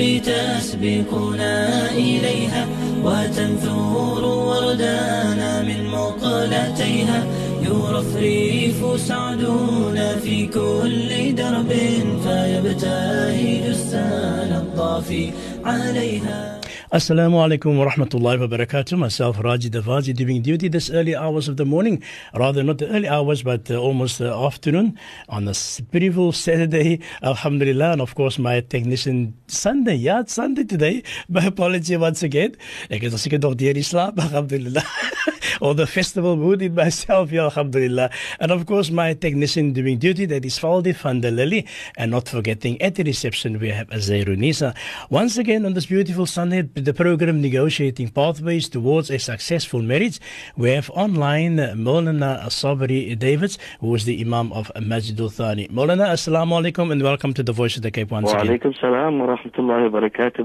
تسبقنا إليها وتنثور وردانا من مقلتيها. يرفرف سعدنا في كل درب فيبتهج السال الضافي عليها. Assalamu alaikum wa rahmatullahi wa barakatuh. Myself, Raji Davaji, doing duty this early hours of the morning. Rather, not the early hours, but uh, almost the afternoon on a beautiful Saturday. Alhamdulillah. And of course, my technician Sunday. Yeah, it's Sunday today. My apology once again. Ek het seker nog deur die alhamdulillah. or the festival mood in myself, yeah, alhamdulillah. And of course, my technician doing duty, that is Faldi van der Lily. And not forgetting at the reception, we have Azairunisa. Once again, on this beautiful Sunday, the program Negotiating Pathways Towards a Successful Marriage, we have online Molana Sabri Davids, who is the Imam of Masjidul Thani. Molana, Assalamu alaikum and welcome to the Voice of the Cape once wa again. alaikum salam wa rahmatullahi wa barakatuh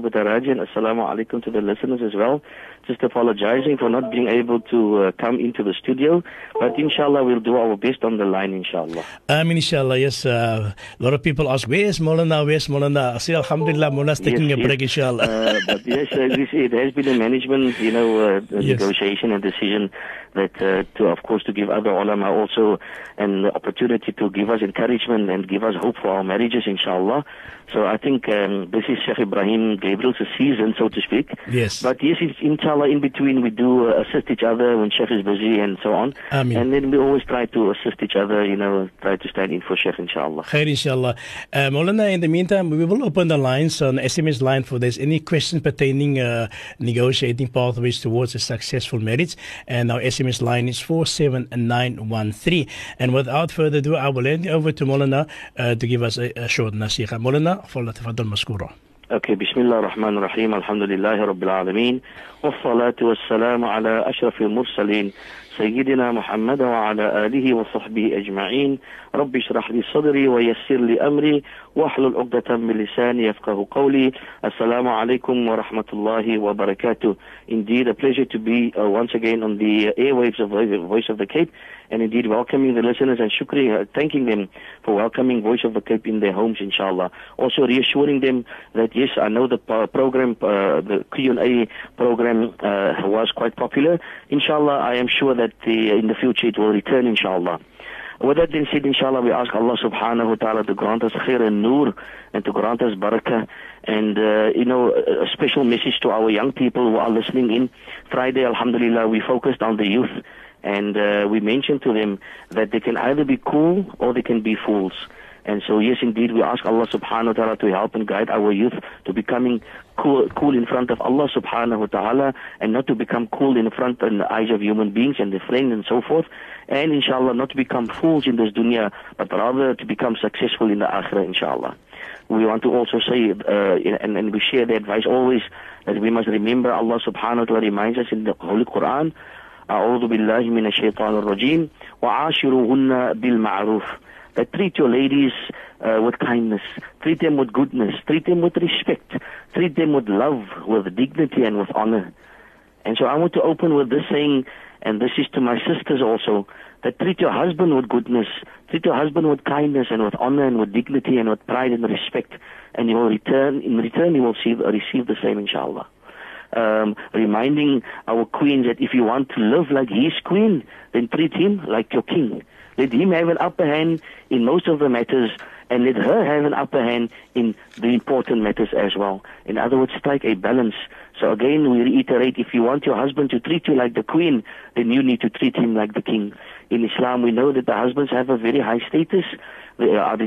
assalamu alaikum to the listeners as well. Just apologizing for not being able to uh, come into the studio, but inshallah we'll do our best on the line inshallah. Amin, inshallah. Yes, uh, a lot of people ask, where's Molana? Where's Molana? I say, Alhamdulillah, Molana's taking Yes, a break, yes. inshallah. Uh, but yes, uh, it has been a management, you know, uh, Yes. negotiation and decision that, uh, to of course, to give other ulama also an opportunity to give us encouragement and give us hope for our marriages, inshallah. So I think um, this is Sheikh Ebrahim Gabriel's season, so to speak. Yes. But yes, inshallah, in between we do uh, assist each other when Sheikh is busy and so on. Ameen. And then we always try to assist each other, you know, try to stand in for Sheikh, inshallah. Khair, inshallah. Uh, Maulana, in the meantime, we will open the lines on SMS line for there's any questions pertaining uh, negotiating pathways towards a successful marriage. And our SMS SMS line is 47913. And without further ado, I will hand over to Molana uh, to give us a, a short nasiha. Molana, فلتفضل مشكورا. Okay, Bismillah ar-Rahman ar-Rahim, Alhamdulillahi Rabbil Alameen. والصلاة والسلام على أشرف المرسلين سيدنا محمد وعلى آله وصحبه أجمعين رب اشرح لي صدري ويسر لي أمري واحلل عقدة من لساني يفقه قولي السلام عليكم ورحمة الله وبركاته Indeed a pleasure to be uh, once again on the airwaves of the Voice of the Cape and indeed welcoming the listeners and shukri, uh, thanking them for welcoming Voice of the Cape in their homes inshallah. Also reassuring them that yes, I know the uh, program, uh, the Q&A program uh, was quite popular. Inshallah, I am sure that the, in the future it will return inshallah. With that being said, inshallah, we ask Allah subhanahu wa ta'ala to grant us khair and nur and to grant us barakah. And, uh, you know, a special message to our young people who are listening in. Friday, alhamdulillah, we focused on the youth. And uh, we mentioned to them that they can either be cool or they can be fools. And so, yes, indeed, we ask Allah subhanahu wa ta'ala to help and guide our youth to becoming cool, cool in front of Allah subhanahu wa ta'ala and not to become cool in front in the eyes of human beings and their friends and so forth. And inshallah, not to become fools in this dunya, but rather to become successful in the akhirah, inshallah. We want to also say, uh, and, and we share the advice always, that we must remember Allah subhanahu wa ta'ala reminds us in the Holy Quran, أعوذ بالله من الشيطان الرجيم وعاشروهن بالمعروف that treat your ladies uh, with kindness, treat them with goodness, treat them with respect, treat them with love, with dignity and with honor. And so I want to open with this saying, and this is to my sisters also, that treat your husband with goodness, treat your husband with kindness and with honor and with dignity and with pride and respect, and you will return, in return you will see, receive the same inshallah. Um, reminding our queens that if you want to live like his queen, then treat him like your king. Let him have an upper hand in most of the matters and let her have an upper hand in the important matters as well. In other words, strike a balance. So again, we reiterate, if you want your husband to treat you like the queen, then you need to treat him like the king. In Islam, we know that the husbands have a very high status. That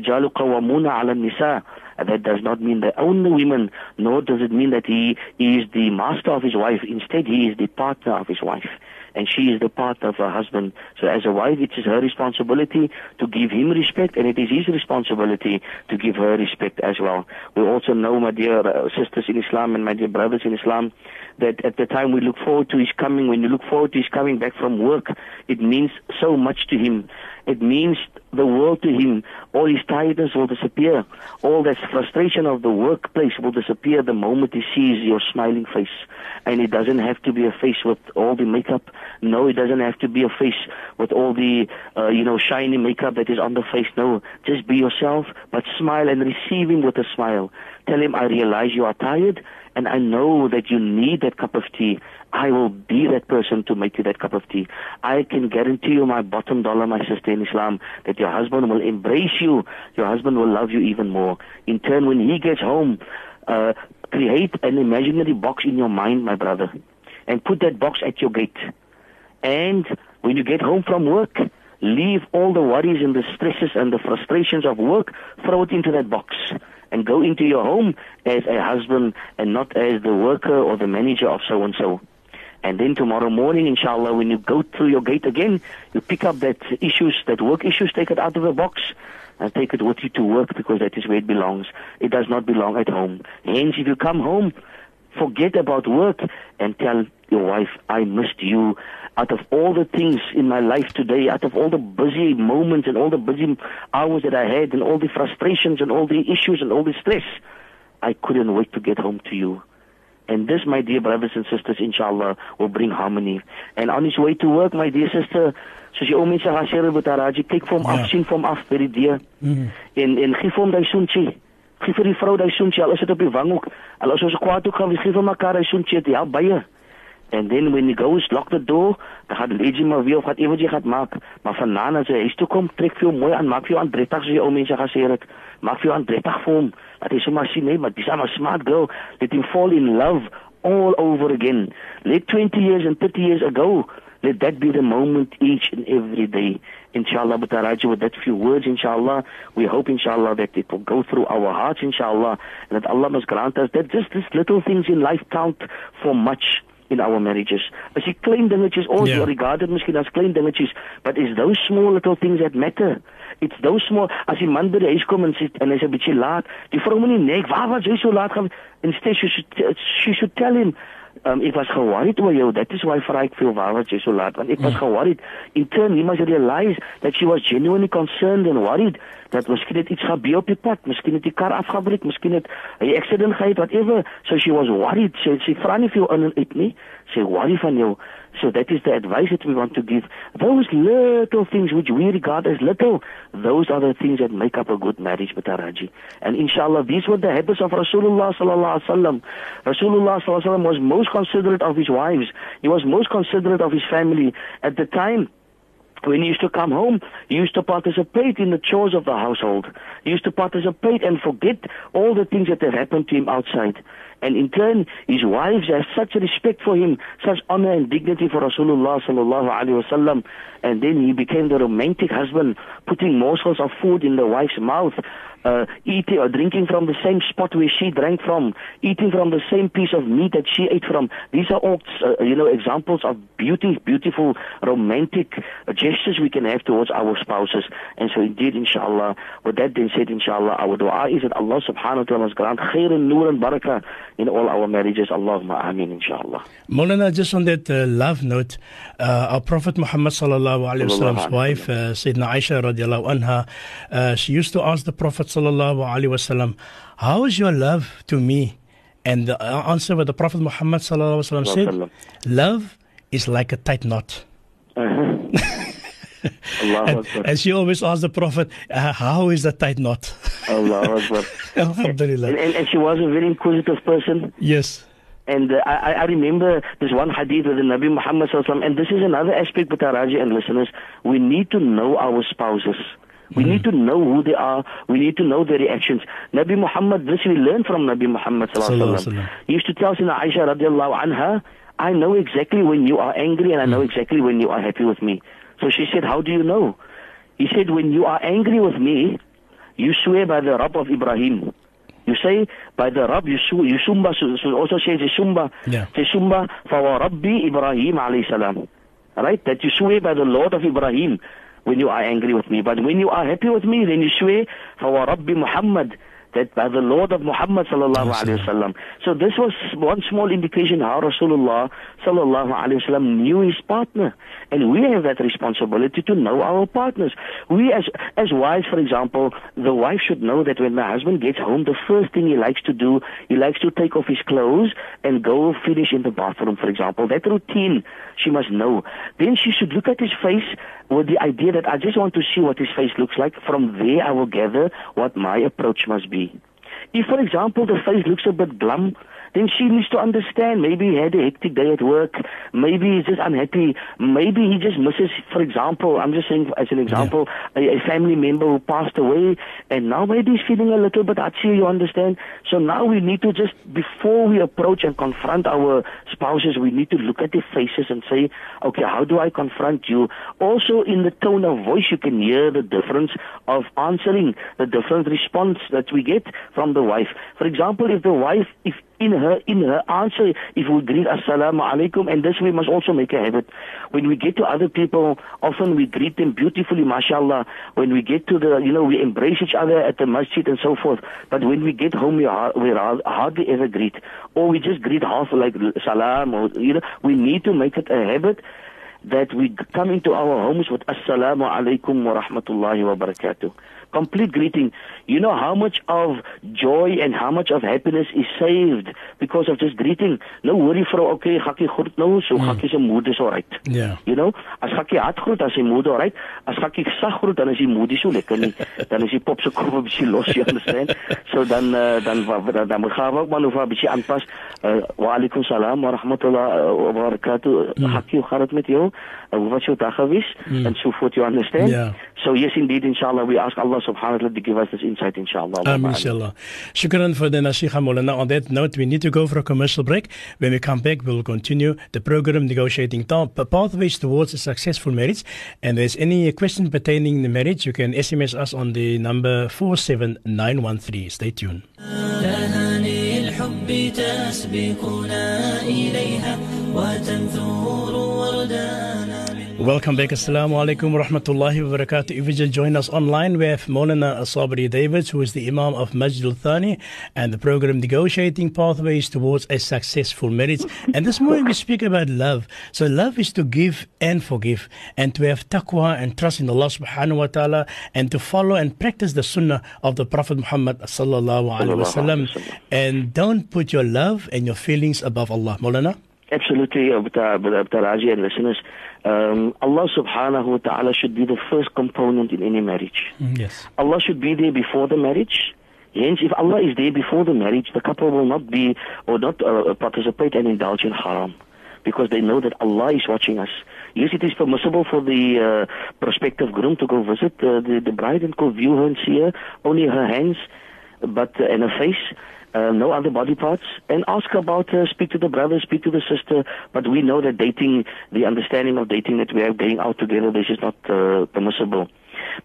does not mean they own the women, nor does it mean that he is the master of his wife. Instead, he is the partner of his wife and she is the partner of her husband. So as a wife, it is her responsibility to give him respect, and it is his responsibility to give her respect as well. We also know, my dear uh, sisters in Islam and my dear brothers in Islam, that at the time we look forward to his coming, when you look forward to his coming back from work, it means so much to him. It means the world to him. All his tiredness will disappear. All that frustration of the workplace will disappear the moment he sees your smiling face. And it doesn't have to be a face with all the makeup. No, it doesn't have to be a face with all the, uh, you know, shiny makeup that is on the face. No, just be yourself, but smile and receive him with a smile. Tell him, I realize you are tired and I know that you need that cup of tea. I will be that person to make you that cup of tea. I can guarantee you my bottom dollar, my sister in Islam, that your husband will embrace you. Your husband will love you even more. In turn, when he gets home, uh, create an imaginary box in your mind, my brother, and put that box at your gate. And when you get home from work, leave all the worries and the stresses and the frustrations of work, throw it into that box and go into your home as a husband and not as the worker or the manager of so and so. And then tomorrow morning, inshallah, when you go through your gate again, you pick up that issues, that work issues, take it out of the box and take it with you to work because that is where it belongs. It does not belong at home. Hence, if you come home, forget about work and tell your wife, I missed you. Out of all the things in my life today, out of all the busy moments and all the busy hours that I had and all the frustrations and all the issues and all the stress, I couldn't wait to get home to you. And this, my dear brothers and sisters, inshallah, will bring harmony. And on his way to work, my dear sister, soos die ou mense gaan sê met haar, jy kyk vir hom Ja. af, sien vir hom af by die deur. Mhm. En en gee vir hom daai soentjie. Gee vir die vrou daai soentjie, al is dit op die wang ook. Al is ons kwaad ook gaan, gee vir mekaar daai soentjie, dit help baie. And then when he goes, lock the door, dan gaat Leggy maar weer of wat jy gaat maak. Maar vanaand as hy huis toe kom, trek vir hom mooi aan, maak vir jou aandrettig soos die ou mense gesê het. Maak vir jou aandrettig vir hom. Laat hy sommer sien, nee, maar dis 'n smart girl. Let him fall in love all over again. Let 20 years and 30 years ago, let that be the moment each and every day. Inshallah, Butaraji, with that few words, inshallah, we hope, inshallah, that it will go through our hearts, inshallah, and that Allah must grant us that just these little things in life count for much in our marriages. As jy klein dingetjies ons yeah. regarded miskien as klein dingetjies, but it's those small little things that matter. It's those small as die man by die huis kom en sit en hy's 'n bietjie laat. Die vrou moet nie nek, "Waar was jy so laat gaan?" Instead she should she should tell him Um, ek was geworried oor jou. That is why vra ek veel waar wat jy so laat want ek was geworried. In turn, he must realize that she was genuinely concerned and worried dat miskien het iets gebeur op die pad, miskien het die kar afgebreek, miskien het hy accident gehad, whatever. So she was worried. Sy sy vra nie jou in en uit nie. Sy worry van jou. So that is the advice that we want to give. Those little things which we regard as little, those are the things that make up a good marriage, Bataraji. And inshallah, these were the habits of Rasulullah sallallahu alaihi wasallam. Rasulullah sallallahu alaihi wasallam was most considerate of his wives. He was most considerate of his family. At the time, when he used to come home, he used to participate in the chores of the household. He used to participate and forget all the things that had happened to him outside. And in turn, his wives have such respect for him, such honor and dignity for Rasulullah sallallahu alaihi wasallam. And then he became the romantic husband, putting morsels of food in the wife's mouth, uh, eating or drinking from the same spot where she drank from, eating from the same piece of meat that she ate from. These are all, uh, you know, examples of beauty, beautiful, romantic uh, gestures we can have towards our spouses. And so indeed, inshallah, with that being said, inshallah, our dua is that Allah subhanahu wa ta'ala grant khair and nur and barakah in all our marriages. Allahumma ameen, inshallah. Molana, just on that uh, love note, uh, our Prophet Muhammad sallallahu alaihi wasallam's wife, uh, Sayyidina Aisha radiallahu anha, uh, she used to ask the Prophet sallallahu alaihi wasallam, "How is your love to me?" And the uh, answer with the Prophet Muhammad sallallahu alaihi wasallam said, "Love is like a tight knot." Allah And, Akbar. and she always asked the Prophet, uh, "How is the tight knot?" Allah Akbar. Alhamdulillah. And, and, and she was a very inquisitive person. Yes. And uh, I, I remember this one hadith with the Nabi Muhammad sallallahu alaihi wasallam, and this is another aspect, Bataraji and listeners. We need to know our spouses. We need to know who they are. We need to know their reactions. Nabi Muhammad, this we learn from Nabi Muhammad sallallahu alaihi Sallallahu alaihi wasallam. wasallam. He used to tell Sina Aisha radiallahu anha, I know exactly when you are angry and I know exactly when you are happy with me. So she said, how do you know? He said, when you are angry with me, you swear by the Rabb of Ibrahim. You say, by the Rabb, you, sw- you sumba, so, so also says sumba, Yeah. say sumba, for Rabbi Ibrahim alayhi salam. Right? That you swear by the Lord of Ibrahim when you are angry with me. But when you are happy with me, then you swear, for Rabbi Muhammad, that by the Lord of Muhammad sallallahu alaihi wasallam. So this was one small indication how Rasulullah sallallahu alaihi wasallam knew his partner, and we have that responsibility to know our partners. We as as wives, for example, the wife should know that when the husband gets home, the first thing he likes to do, he likes to take off his clothes and go finish in the bathroom, for example. That routine she must know. Then she should look at his face with the idea that I just want to see what his face looks like. From there, I will gather what my approach must be. If, for example, the face looks a bit glum, then she needs to understand. Maybe he had a hectic day at work. Maybe he's just unhappy. Maybe he just misses, for example, I'm just saying as an example, yeah. a, a, family member who passed away, and now maybe he's feeling a little bit utsy, you understand? So now we need to just, before we approach and confront our spouses, we need to look at their faces and say, okay, how do I confront you? Also in the tone of voice, you can hear the difference of answering, the different response that we get from the wife. For example, if the wife, if in her in her answer if we greet assalamu alaikum and this we must also make a habit. When we get to other people often we greet them beautifully mashallah. When we get to the you know we embrace each other at the masjid and so forth. But when we get home we, are, we are hardly ever greet. Or we just greet half like salam or you know we need to make it a habit that we come into our homes with assalamu alaikum wa rahmatullahi wa barakatuh complete greeting. You know how much of joy and how much of happiness is saved because of just greeting. No worry vrou, okay, gakkie groet nou, so mm. gakkie se moeder so right. Yeah. You know, as gakkie hard groet as sy moeder right, as gakkie sag groet dan is die moeder so lekker nie. dan is die pop se kop 'n bietjie los, you understand? so dan uh, dan dan dan moet gaan ook maar nou 'n bietjie aanpas. Uh, wa alaikum salam wa rahmatullah wa barakatuh. Mm. Gakkie, hoe gaan dit met jou? Uh, wat jou dag gewees? Mm. And so forth, you understand? Yeah. So yes, indeed, inshallah, we ask Allah subhanahu wa ta'ala to give us this insight, inshallah. Um, inshallah. Shukran for the Nasiha Molana. On that note, we need to go for a commercial break. When we come back, we'll continue the program negotiating pathways towards a successful marriage. And there's any question pertaining the marriage, you can SMS us on the number 47913. Stay tuned. Welcome back. Assalamu alaikum wa rahmatullahi wa barakatuh. If you just join us online, we have Molana Asabri Davids, who is the Imam of Masjid al Thani, and the program Negotiating Pathways Towards a Successful Marriage. And this morning we speak about love. So, love is to give and forgive, and to have taqwa and trust in Allah subhanahu wa ta'ala, and to follow and practice the sunnah of the Prophet Muhammad sallallahu alaihi wasallam. And don't put your love and your feelings above Allah. Molana? Absolutely, Raji and listeners. Um, Allah subhanahu wa ta'ala should be the first component in any marriage. Mm, yes. Allah should be there before the marriage. Hence, if Allah is there before the marriage, the couple will not be or not uh, participate and indulge in haram because they know that Allah is watching us. Yes, it is permissible for the uh, prospective groom to go visit uh, the, the bride and go view her and see her, only her hands but uh, and her face uh, no other body parts, and ask about, uh, speak to the brother, speak to the sister. But we know that dating, the understanding of dating that we have going out together, this is not uh, permissible.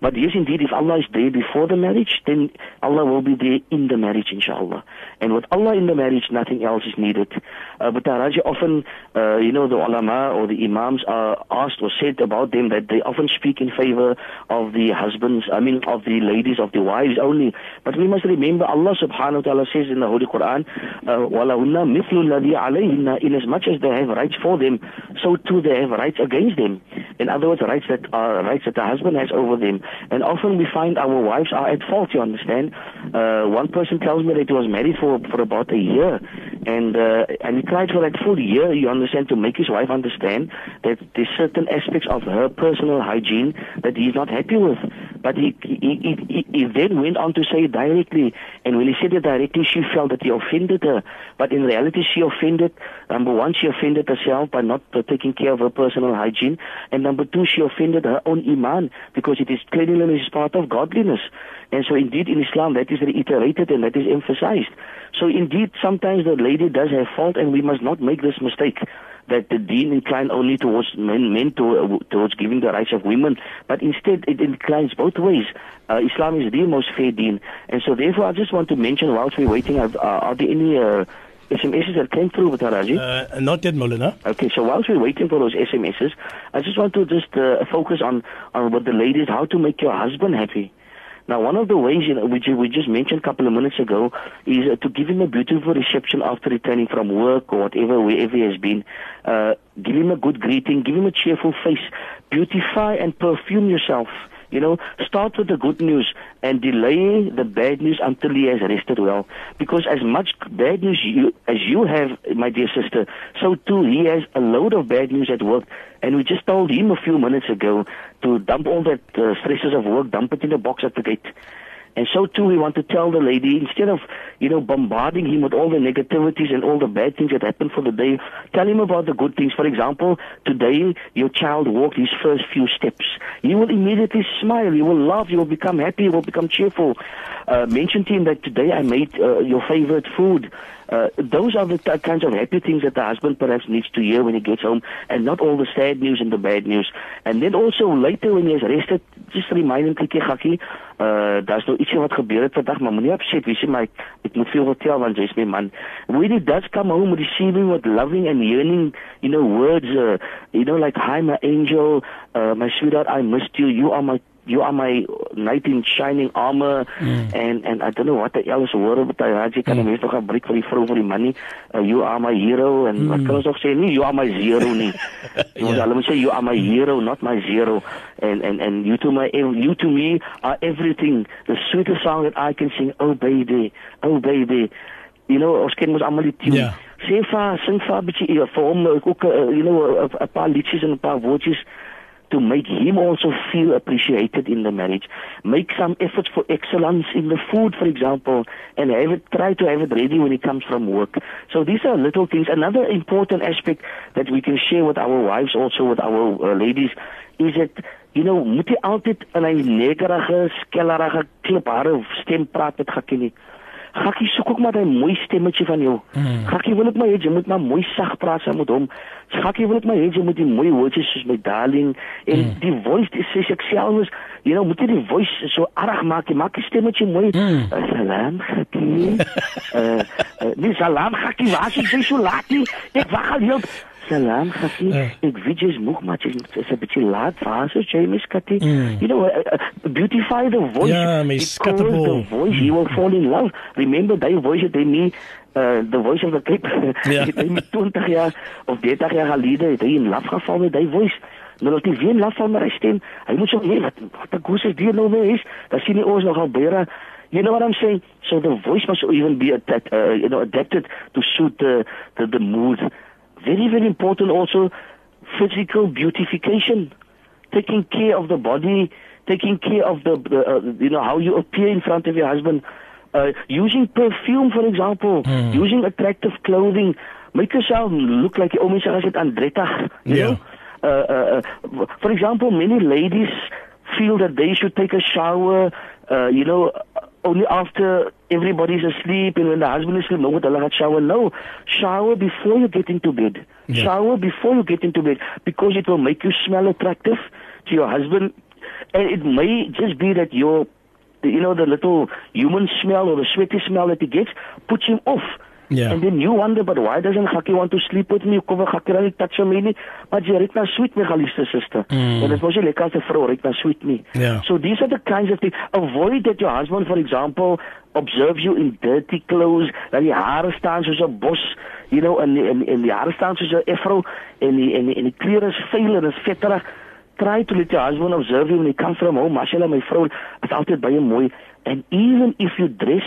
But yes, indeed, if Allah is there before the marriage, then Allah will be there in the marriage, inshallah. And with Allah in the marriage, nothing else is needed. Uh, but Taraji often, uh, you know, the ulama or the imams are asked or said about them that they often speak in favor of the husbands, I mean, of the ladies, of the wives only. But we must remember Allah subhanahu wa ta'ala says in the Holy Quran, وَلَهُنَّ مِثْلُ الَّذِي عَلَيْهِنَّ In as much as they have rights for them, so too they have rights against them. In other words, rights that are rights that the husband has over them. And often we find our wives are at fault, you understand. Uh, one person tells me that he was married for, for about a year. And, uh, and he tried for that full year, you understand, to make his wife understand that there's certain aspects of her personal hygiene that he's not happy with. But he, he, he, he then went on to say directly, and when he said it directly, she felt that he offended her. But in reality, she offended, number one, she offended herself by not taking care of her personal hygiene. And number two, she offended her own iman because it is cleanliness is part of godliness. And so indeed in Islam that is reiterated and that is emphasized. So indeed sometimes the lady does have fault and we must not make this mistake that the deen incline only towards men, men to, uh, towards giving the rights of women, but instead it inclines both ways. Uh, Islam is the most fair deen. And so therefore I just want to mention whilst we're waiting, are, are there any uh, SMSs that came through with Haraji? Uh, not yet, Molana. Okay, so whilst we're waiting for those SMSs, I just want to just uh, focus on, on what the ladies, how to make your husband happy. Now, one of the ways, you know, which we just mentioned a couple of minutes ago, is uh, to give him a beautiful reception after returning from work or whatever, wherever he has been. Uh, give him a good greeting, give him a cheerful face, beautify and perfume yourself. You know, start with the good news and delay the bad news until he has rested well. Because as much bad news you, as you have, my dear sister, so too he has a load of bad news at work. And we just told him a few minutes ago to dump all that uh, stresses of work, dump it in a box at the gate. And so too, we want to tell the lady, instead of, you know, bombarding him with all the negativities and all the bad things that happened for the day, tell him about the good things. For example, today your child walked his first few steps. You will immediately smile, you will laugh, you will become happy, you will become cheerful. Uh, mention to him that today I made uh, your favorite food. Uh, those are the kinds of happy things that the husband perhaps needs to hear when he gets home, and not all the sad news and the bad news. And then also later when he has rested, just remind him, kykie gakkie, uh, daar's nou ietsie wat gebeur het vandag, maar moenie upset wees nie, maar ek, ek moet veel vertel want jy's my man. When he does come home receiving with loving and yearning, you know, words, uh, you know, like, hi my angel, uh, my sweetheart, I missed you, you are my you are my knight in shining armor mm. and and I don't know what the else hoor met hy Haji kan mm. mens nog gebruik vir die vrou vir die man nie uh, you are my hero. En mm. wat kan ons nog sê? Nie you are my zero nie. Jy moet hulle moet sê you are my hero not my zero. And and and you to my you to me are everything. The sweetest song that I can sing. Oh baby. Oh baby. You know ons ken mos almal die tune. Yeah. sê vir sing vir 'n bietjie vir hom ook uh, you know 'n paar liedjies en 'n paar woordjies to make him also feel appreciated in the marriage. Make some efforts for excellence in the food, for example, and have it, try to have it ready when he comes from work. So these are little things. Another important aspect that we can share with our wives, also with our uh, ladies, is that you know, moet jy altyd in 'n negerige, skellerige kliphare stem praat met Gakkie nie. Gakkie soek ook maar 'n mooi stemmetjie van jou. Mm. Gakkie wil ek maar hê jy moet maar mooi sag praat saam met hom. Gakkie wil ek maar hê jy moet die mooi woordjies soos my darling en mm. die voice dis sê ek self is, you know, moet jy die voice so arg maak, jy maak die stemmetjie mooi. Mm. Uh, salam Gakkie. uh, uh, nee, salam Gakkie, was jy so laat nie? Ek wag al heel Salam, Khati. Uh. Ek weet jy's moeg, maar jy's 'n bietjie laat. Waar is jy, Miss Khati? Mm. You know, uh, uh, beautify the voice. Ja, Miss Khati. The voice, you will fall in love. Remember, that voice they me uh the voice of the clip. Ja. Dit is 20 jaar of 30 jaar gelede het hy in love geval met daai voice. Nou dat hy weer love van my stem. Hy moet so nee, wat wat 'n goeie is dit nou weer is. Dat sien nie ons nogal baie You know what I'm saying? So the voice must even be adapted, uh, you know, adapted to suit the the, the mood very, very important also physical beautification, taking care of the body, taking care of the, the uh, you know, how you appear in front of your husband. Uh, using perfume, for example, mm. using attractive clothing, make yourself look like oh, mense as dit aandrettig, you yeah. know. Uh, uh, uh, for example, many ladies feel that they should take a shower, uh, you know, only after everybody's asleep and when the husband is asleep, no, hulle gaan shower. No, shower before you get into bed. Yeah. Shower before you get into bed because it will make you smell attractive to your husband. And it may just be that your, you know, the little human smell or the sweaty smell that he gets puts him off. Yeah. And then you wonder, but why doesn't Gakkie want to sleep with me? Kom dan nie touch me nie. Maar jy ry na sweet my geliefde suster. Mm. En dit mos jy lekker as 'n vrou ry na sweet me. Yeah. So these are the kinds of things. Avoid that your husband, for example, observes you in dirty clothes, dat die hare staan soos 'n bos, you know, en en en die hare staan soos 'n afro en die en die, en die klere is vuil en is vetterig. Try to let your husband observe you when he comes from home. Mashallah, my vrou is altyd baie mooi. And even if you dress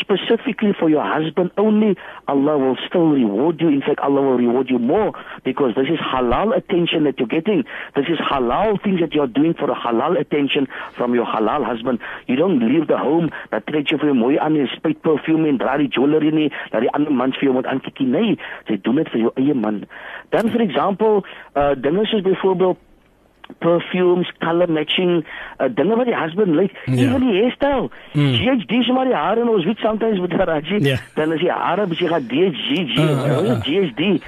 specifically for your husband only, Allah will still reward you. In fact, Allah will reward you more because this is halal attention that you're getting. This is halal things that you're doing for a halal attention from your halal husband. You don't leave the home dat trek jy vir jou mooi aan en spuit perfume en dra die jewelry nie, dat die ander mans vir jou moet aankyk nie. Jy doen dit vir jou eie man. Dan for example, uh dinge soos byvoorbeeld perfumes, color matching, uh, dinge wat die husband like, yeah. even die hairstyle. Mm. GHD so maar die hare en ons weet sometimes met Raji, yeah. dan is die hare bietjie gaan DGG, uh, uh, uh. GHD.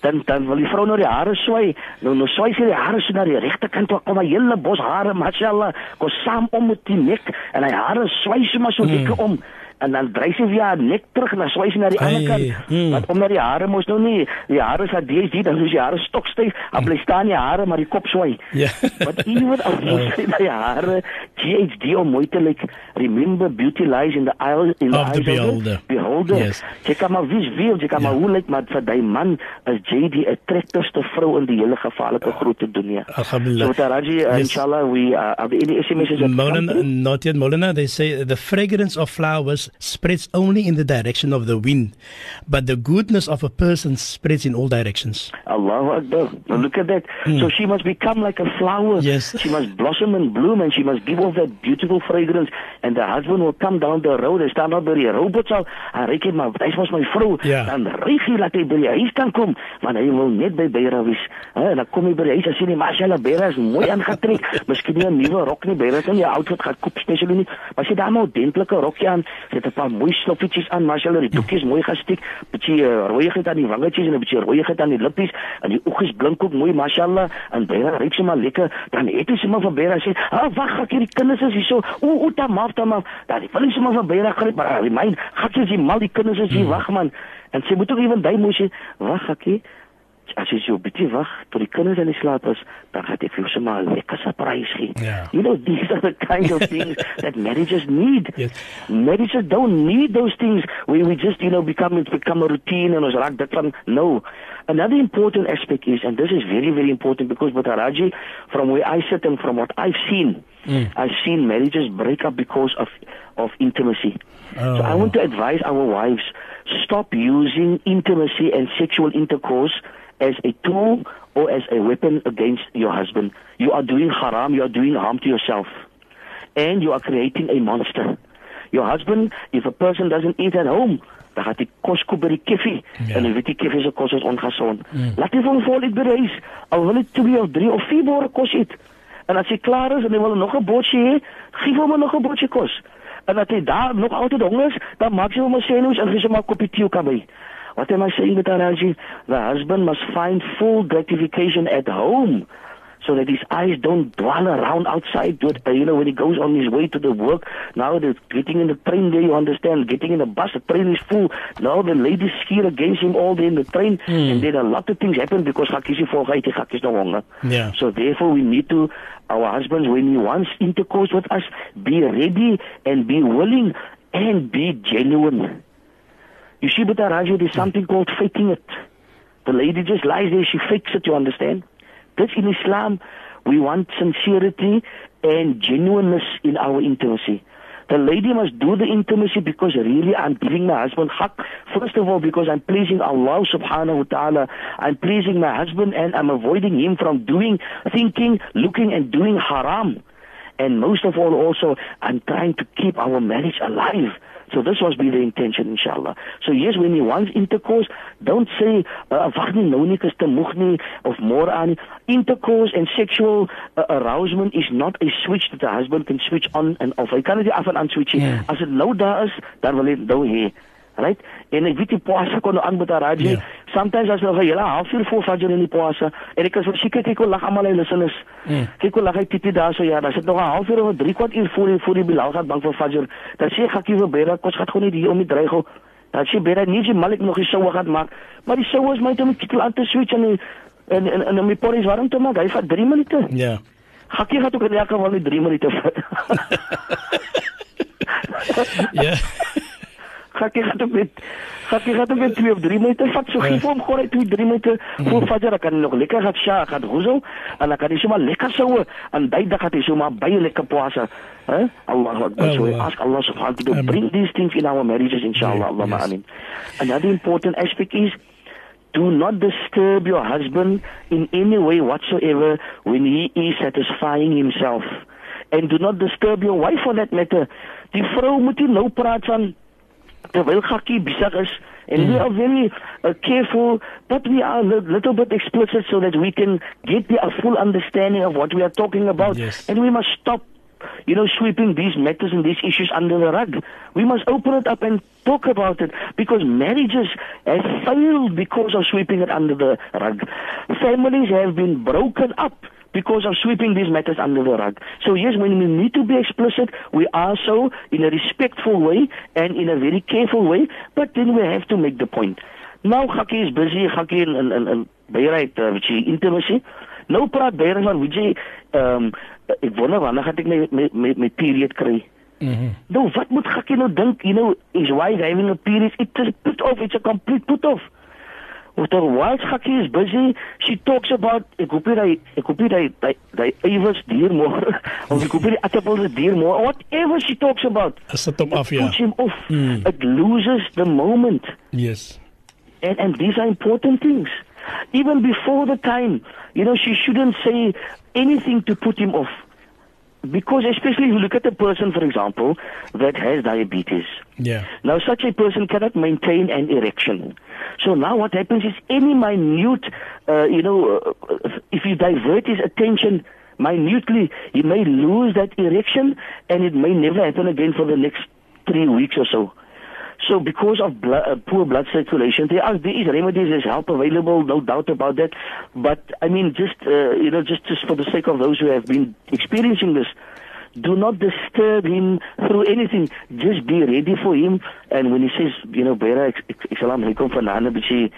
Dan dan wil die vrou nou die hare swai. Nou nou swai sy die hare so na die regte kant toe kom 'n hele bos hare, mashallah, kom saam om met die nek en hy hare swai so maar so mm. dikke om. En dan dryf sy weer nek terug en dan swys sy na die ander kant. mm. Want omdat die hare mos nou nie, die hare is ADHD, dan is die hare stokstyf. Dan bly staan die hare maar die kop swai. Ja. But even moet sy my hare GHD om mooi te lyk, remember beauty lies in the eyes in the Of the eyes beholder. of the beholder. Yes. Jy kan maar wie wie, jy kan maar hoe lyk maar vir daai man is JD 'n trekkerste vrou in die hele gevaarlike groot dunia. Alhamdulillah. So Taraji, uh, Yes. inshallah we uh, are there any SMSs Molina, not yet Molina, they say the fragrance of flowers spreads only in the direction of the wind, but the goodness of a person spreads in all directions. Allahu Akbar. Look at that. So she must become like a flower. Hmm. Yes. She must blossom and bloom and she must give off that beautiful fragrance. And the husband will come down the road and stand up by die. Hy reik net maar, hy was my vrou. Ja. Dan reik hy laat hy by die huis kan kom, want hy wil net by Beira wees. Hè, en dan kom hy by die huis en sê nie, "Mashallah, Beira is mooi aangetrek. Miskien 'n nuwe rok nie, Beira het nie 'n outfit gehad koop spesiaal nie. Maar sy het daar 'n ordentlike rokkie aan. Sy het 'n paar mooi sloffietjies aan, Mashallah, die doekies mooi gestiek, bietjie uh, rooiigheid aan die wangetjies en 'n bietjie rooiigheid aan die lippies en die oogies blink ook mooi, Mashallah. En Beira reik sy maar lekker. Dan het hy sy maar van Beira sê, "Ah, wag, ek hierdie kinders is hier so. O, o, tamaf, tamaf." Dan wil hy sy maar van Beira gryp, maar hy myn, "Gat jy mal die kinders is hier, wag man." En sy moet ook ewen daai moes sê, "Wag, ekkie." As jy so bietjie wag tot die kinders in die slaap is, dan gaan ek vir jou sommer 'n lekker surprise gee. Ja. You know, these are the kind of things that marriages need. Yes. Marriages don't need those things where we just, you know, become it's become a routine and ons raak dit van no. Another important aspect is, and this is very, very important because with Haraji, from where I sit and from what I've seen, hmm. I've seen marriages break up because of of intimacy. So I Oh. want to advise our wives stop using intimacy and sexual intercourse as a tool or as a weapon against your husband. You are doing haram, you are doing harm to yourself. And you are creating a monster. Your husband, if a person doesn't eat at home, dan gaat hy kos koop by die kiffie Ja. en hy weet die kiffie se kos is ongesond. Laat hy van vol eet die huis. Al wil hy twee of drie of vier borde kos eet. En as hy klaar is en hy wil nog 'n bordjie hê, gee hom nog 'n bordjie kos. En as hy daar nog altyd honger is, dan maak jy hom 'n sandwich en gee hom 'n koppie tee ook by. What am I saying Angie? The husband must find full gratification at home so that his eyes don't dwell around outside. It, uh, you know, when he goes on his way to the work, now the getting in the train there, you understand, getting in the bus, the train is full. Now the ladies skeer against him all day in the train, and then a lot of things happen because Hakisi volgeit, die Hakis no honger. Yeah. So therefore we need to, our husbands, when he wants intercourse with us, be ready and be willing and be genuine. You see, but Raju, there's hmm. something called faking it. The lady just lies there, she fakes it, you understand? This in Islam, we want sincerity and genuineness in our intimacy. The lady must do the intimacy because really I'm giving my husband haq. First of all, because I'm pleasing Allah subhanahu wa ta'ala. I'm pleasing my husband and I'm avoiding him from doing, thinking, looking and doing haram. And most of all also, I'm trying to keep our marriage alive. So this must be the intention, inshallah. So yes, when he wants intercourse, don't say, uh, wag nie nou nie, ek is te moeg nie, of môre aan nie. Intercourse and sexual uh, arousement is not a switch that the husband can switch on and off. Hy kan dit af en aan switch nie. Ja. As dit nou daar is, dan wil hy nou hê. Right? En ek weet die poasa kon nou aan met haar raadjie. Ja. Sometimes as nog 'n hele halfuur voor Fajr in die poasa en ek is verseker kyk hoe lag almal hy listeners. Mm. Kyk hoe lag hy tipe daar so ja, dan sit nog 'n halfuur of 3 kwart uur voor die voor die bilal gaan bank vir Fajr. Dan sê ek ek vir Bera kos gaan gewoon nie hier om die dreig hou. Dan sê Bera nie jy mal ek nog die soue gaan maak. Maar die soue is my om die ketel aan te switch en en en, en om die porries warm te maak. Hy vat 3 minute. Yeah. Hakkie gaan ook in elk geval nie 3 minute vat. Yeah. Hakkie gaan ook net Hakkie gaan ook net 2 of 3 minute vat. So gee Ja. hom gewoon net 2 3 minute voor Fajr. Ek kan nog lekker gaan sja, gaan hoesel en dan kan hy sommer lekker soue en daai dag het hy sommer baie lekker poasa. Hè? Allahu Akbar. So Allah. ask Allah subhanahu wa ta'ala to bring these things in our marriages inshallah. Allahumma yes. amin. Another important aspect is do not disturb your husband in any way whatsoever when he is satisfying himself. And do not disturb your wife for that matter. Die vrou moet nie nou praat van terwyl Gakkie besig is and we are very uh, careful but we are a little bit explicit so that we can get the a full understanding of what we are talking about. Yes. and we must stop you know sweeping these matters and these issues under the rug. We must open it up and talk about it because marriages have failed because of sweeping it under the rug. Families have been broken up because of sweeping these matters under the rug. So yes, when we need to be explicit, we are so in a respectful way and in a very careful way, but then we have to make the point. Nou Gakkie is busy, Gakkie in in in, in Beirait, uh, weet jy, intimacy. Nou praat Beirait van jy, ehm um, ek wonder wanneer gaan ek my my my, my period kry. Mhm. Nou wat moet Gakkie nou dink, you know, is why having a period it's a put off, it's a complete put off. Wat er whilst Gakkie is busy, she talks about ek hoop hy ek hoop hy hy môre of ek hoop die appels is dier môre whatever she talks about. As dit hom af it ja. puts him off. Mm. It loses the moment. Yes. And, and these are important things. Even before the time, you know, she shouldn't say anything to put him off. Because especially if you look at a person, for example, that has diabetes. Yeah. Now, such a person cannot maintain an erection. So now what happens is any minute, uh, you know, uh, if you divert his attention minutely, he may lose that erection and it may never happen again for the next three weeks or so. So because of blood, uh, poor blood circulation, there are there is remedies, there's help available, no doubt about that. But I mean, just uh, you know, just just for the sake of those who have been experiencing this, do not disturb him through anything. Just be ready for him. And when he says, you know, Bera, ek, ek, ek sal hom kom vanaand 'n bietjie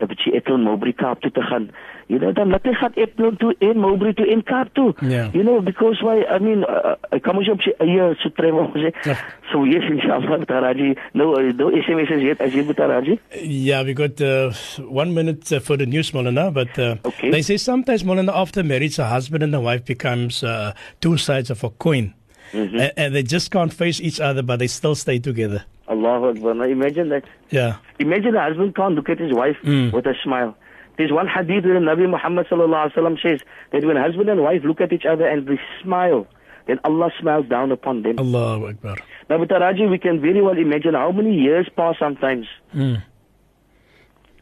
'n bietjie Etlon Mowbray Kaap toe te gaan. You know, dan laat hy gaan Athlone toe en Mowbray toe en Kaap toe. Ja. You know, because why I mean, uh, ek kan mos op sy eie so trem sê. Ja. So yes, inshallah, Taraji. No, uh, no SMS's yet as yet, Taraji. Yeah, we got uh, one minute uh, for the news, Molana. But uh, Okay. they say sometimes, Molana, after marriage, a husband and a wife becomes uh, two sides of a coin. Mm-hmm. And they just can't face each other, but they still stay together. Allahu Akbar. Imagine that. Yeah. Imagine a husband can't look at his wife Mm. with a smile. There's one hadith where Nabi Muhammad sallallahu alaihi wasallam says that when husband and wife look at each other and they smile, then Allah smiles down upon them. Allahu Akbar. Now, with Taraji, we can very well imagine how many years pass sometimes. Mm.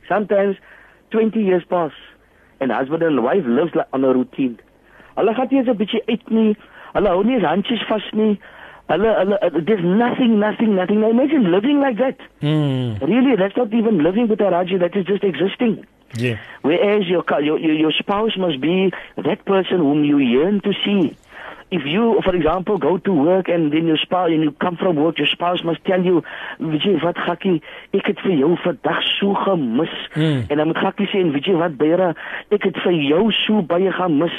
Sometimes 20 years pass and husband and wife lives like on a routine. Hulle gaan nie eens 'n bietjie uit nie. Hulle hou nie eens handjies vas nie. Hulle hulle uh, there's nothing nothing nothing. Now imagine living like that. Mm. Really, that's not even living with Taraji, that is just existing. Yeah. Whereas your, your your your spouse must be that person whom you yearn to see. If you, for example, go to work and then your spouse, and you come from work, your spouse must tell you, weet jy wat Gakkie, ek het vir jou vandag so gemis. Mm. En dan moet Gakkie sê, en weet jy wat Beira, ek het vir jou so baie gemis.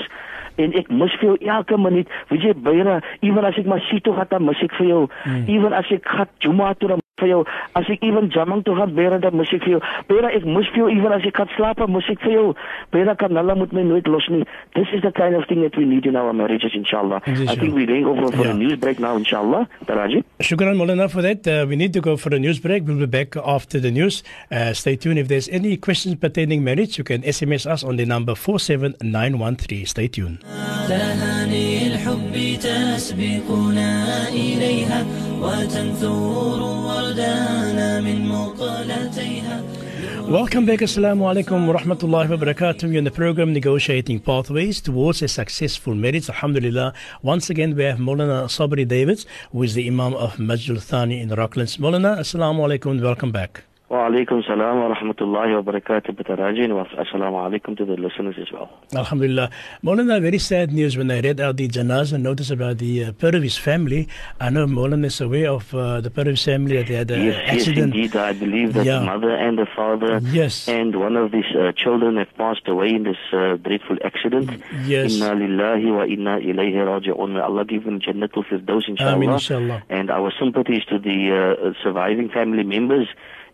En ek mis vir jou elke minuut. Weet jy Beira, ewen as ek maar sito gaan dan mis ek vir jou. Ewen as ek gaan Juma toe dan vir jou. As ek ewen jamang toe gaan Beira dan mis ek vir jou. Beira, ek mis vir jou ewen as ek gaan slaap, mis ek vir jou. Beira kan hulle moet my nooit los nie. This is the kind of thing that we need in our marriages inshallah. I think we're going over for Yeah. a news break now inshallah. Taraji. Shukran Molana for that. Uh, we need to go for a news break. We'll be back after the news. Uh, stay tuned. If there's any questions pertaining marriage, you can SMS us on the number 47913. Stay tuned. الحب تسبقنا إليها وتنثور وردانا من مقلتيها Welcome back. Assalamu alaikum wa rahmatullahi wa barakatuh. You're in the program Negotiating Pathways Towards a Successful Marriage. Alhamdulillah. Once again, we have Molana Sabri Davids, who is the Imam of Masjidul Thani in Rocklands. Molana, Assalamu alaikum and welcome back. Wa alaikum salam wa rahmatullahi wa barakatuh wa assalamu alaikum to the listeners as well. Alhamdulillah. Molana, very sad news when I read out the janazah notice about the uh, Pervis family. I know Molana is aware of uh, the Pervis family that they had an yes, yes, indeed. I believe that Yeah. the mother and the father Yes. and one of these uh, children have passed away in this uh, dreadful accident. Yes. Inna lillahi wa inna ilayhi raji'un. May Allah give him Jannatul Firdaus, inshallah. Ameen, inshallah. And our sympathies to the uh, surviving family members.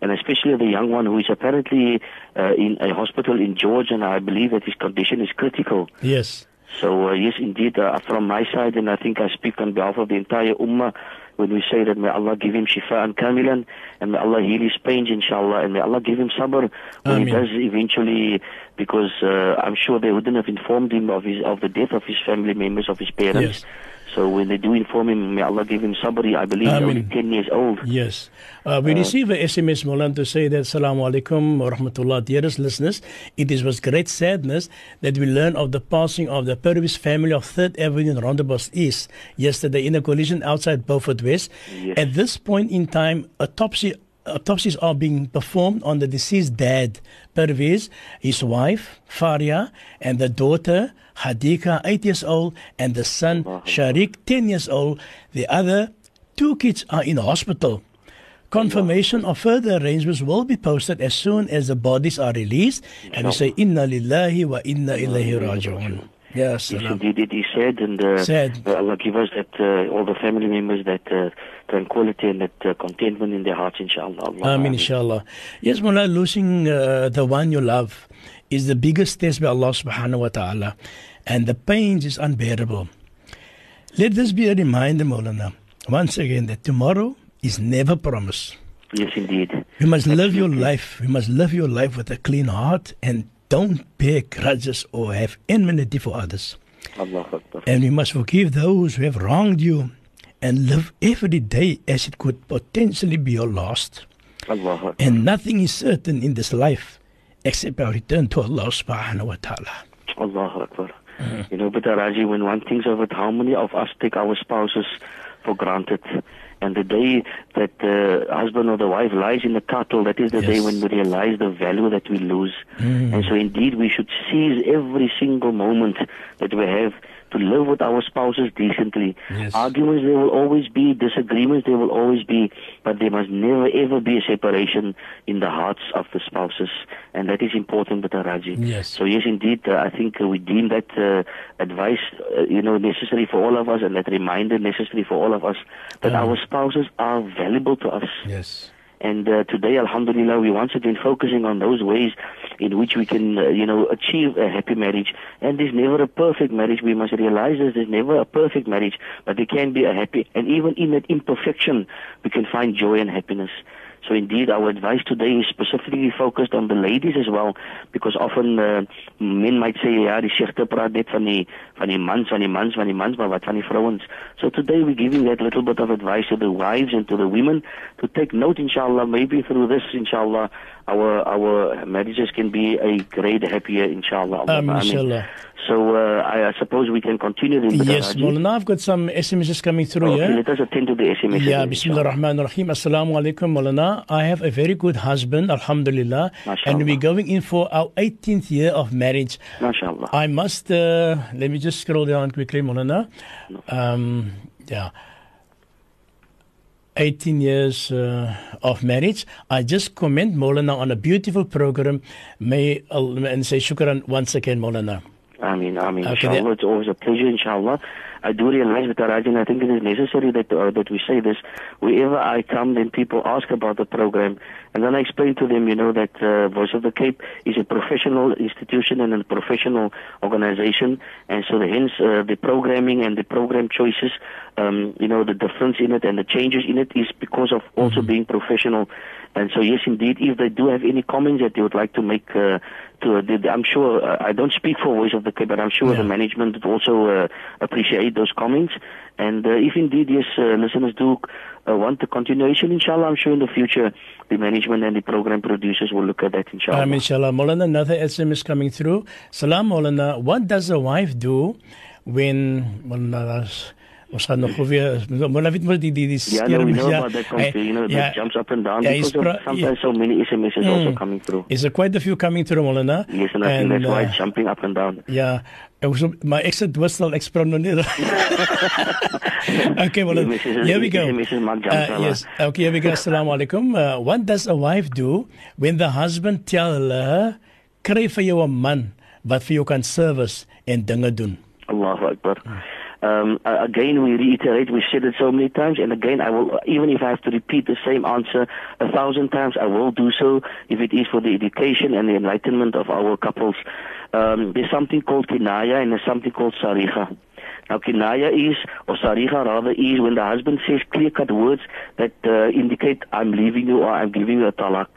And especially the young one who is apparently uh, in a hospital in Georgia, and I believe that his condition is critical. Yes. So uh, yes, indeed, uh, from my side, and I think I speak on behalf of the entire ummah when we say that may Allah give him shifa and kamilan, and may Allah heal his pains, inshallah, and may Allah give him sabr when he does eventually, because uh, I'm sure they wouldn't have informed him of his of the death of his family members, of his parents. Yes. So when they do inform him, may Allah give him somebody, I believe only 10 years old. Yes. Uh, we receive a SMS, Molan, to say that Assalamu alaikum wa rahmatullah, dearest listeners. It is with great sadness that we learn of the passing of the Purvis family of 3rd Avenue in Rondebosch East yesterday in a collision outside Beaufort West. Yes. At this point in time, autopsy autopsies are being performed on the deceased dad, Pervez, his wife, Faria, and the daughter, Hadika, 8 years old, and the son, Sharik, 10 years old. The other two kids are in hospital. Confirmation of further arrangements will be posted as soon as the bodies are released. And we say, Inna lillahi wa inna ilayhi raji'un. Yes, Yes, indeed, it is sad, and uh, Sad. uh, Allah give us that uh, all the family members that uh, tranquility and that uh, contentment in their hearts, inshallah. Allah, Amin, inshallah. Yes, Mullah, losing uh, the one you love is the biggest test by Allah subhanahu wa ta'ala, and the pains is unbearable. Let this be a reminder, Maulana, once again, that tomorrow is never promised. Yes, indeed. You must live your life. You must live your life with a clean heart and don't bear grudges or have enmity for others. Allah Akbar. And we must forgive those who have wronged you and live every day as it could potentially be your last. Allah Akbar. And nothing is certain in this life except our return to Allah subhanahu wa ta'ala. Allah Akbar. Mm-hmm. You know, but Raji, when one thinks of it, how many of us take our spouses for granted? And the day that the husband or the wife lies in the cattle, that is the day when we realize the value that we lose. Mm. And so, indeed, we should seize every single moment that we have to live with our spouses decently. Yes. Arguments, there will always be. Disagreements, there will always be. But there must never, ever be a separation in the hearts of the spouses. And that is important, Bata Raji. Yes. So yes, indeed, uh, I think uh, we deem that uh, advice, uh, you know, necessary for all of us, and that reminder necessary for all of us that Um. our spouses are valuable to us. Yes. And uh, today, Alhamdulillah, we once again focusing on those ways in which we can, uh, you know, achieve a happy marriage. And there's never a perfect marriage. We must realize this. There's never a perfect marriage, but there can be a happy. And even in that imperfection, we can find joy and happiness. So indeed, our advice today is specifically focused on the ladies as well, because often uh, men might say, ja, die sigte praat net van die van die mans, van die mans, van die mans, maar wat van die. So today we're giving that little bit of advice to the wives and to the women to take note, inshallah, maybe through this, inshallah, our our marriages can be a great happier, inshallah. Um, Ameen. inshallah. So uh, I, I suppose we can continue. Brother Yes. Maulana, I've got some SMSs coming through Okay, here. let us attend to the SMS. Yeah, Bismillah ar-Rahman ar-Rahim. Assalamu alaikum, Maulana. I have a very good husband, Alhamdulillah. MashaAllah. And we're going in for our 18th year of marriage. MashaAllah. I must, uh, let me just scroll down quickly, Maulana. Um, yeah. 18 years uh, of marriage. I just comment Maulana on a beautiful program. May Allah and say shukran once again, Maulana. Ameen, Ameen. Okay, inshallah, it's always a pleasure, inshallah. I do realize, Mr. Rajan, I think it is necessary that uh, that we say this. Wherever I come, then people ask about the program, and then I explain to them, you know, that uh, Voice of the Cape is a professional institution and a professional organization, and so the, hence uh, the programming and the program choices, um, you know, the difference in it and the changes in it is because of also being professional. And so, yes, indeed, if they do have any comments that they would like to make, uh, to, uh, I'm sure, uh, I don't speak for Voice of the Cape, but I'm sure Yeah. the management would also uh, appreciate those comments. And uh, if indeed, yes, uh, listeners do uh, want the continuation, inshallah, I'm sure in the future the management and the program producers will look at that, inshallah. Um, inshallah. Maulana, another SMS coming through. Salam, Maulana. What does a wife do when... Maulana, yeah, no, we know ja, about that, you ja, that jumps up and down yeah, because pro- sometimes so many SMSs also coming through. Is there quite a few coming through, Maulana? Yes, and I think that's why uh, it's jumping up and down. Ja, ek was op- maar ek sit doorstel ek spraak nog nie. okay, well, here we go. messages maak jump Uh, yes, okay, here we go. Assalamu alaikum. Uh, what does a wife do when the husband tell her, kry vir jou 'n man wat vir jou kan service en dinge doen? Allahu Akbar. Um, uh, again, we reiterate, we said it so many times, and again, I will, even if I have to repeat the same answer a thousand times, I will do so if it is for the education and the enlightenment of our couples. Um, there's something called kinaya and there's something called sariha. Now, kinaya is, or sariha rather, is when the husband says clear-cut words that uh, indicate, I'm leaving you or I'm giving you a talak.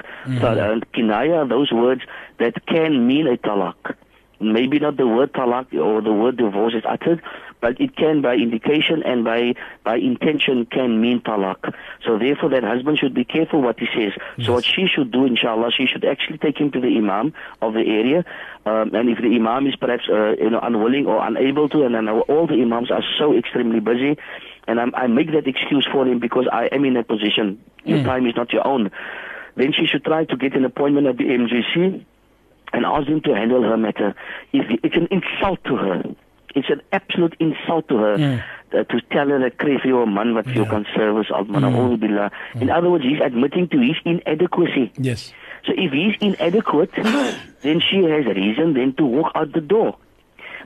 So, and kinaya are those words that can mean a talak. Maybe not the word talak or the word divorce is uttered, but it can by indication and by, by intention can mean talak. So therefore that husband should be careful what he says. So what she should do, inshallah, she should actually take him to the imam of the area. Um, and if the imam is perhaps, uh, you know, unwilling or unable to, and then all the imams are so extremely busy, and I'm, I make that excuse for him because I am in that position. Your time is not your own. Then she should try to get an appointment at the MJC and ask them to handle her matter. If it's an insult to her. It's an absolute insult to her Mm. uh, to tell her that jou 'n man jou Ja. kan service al man mm. billah. In other words, he's admitting to his inadequacy. Yes. So if he's inadequate, then she has reason then to walk out the door.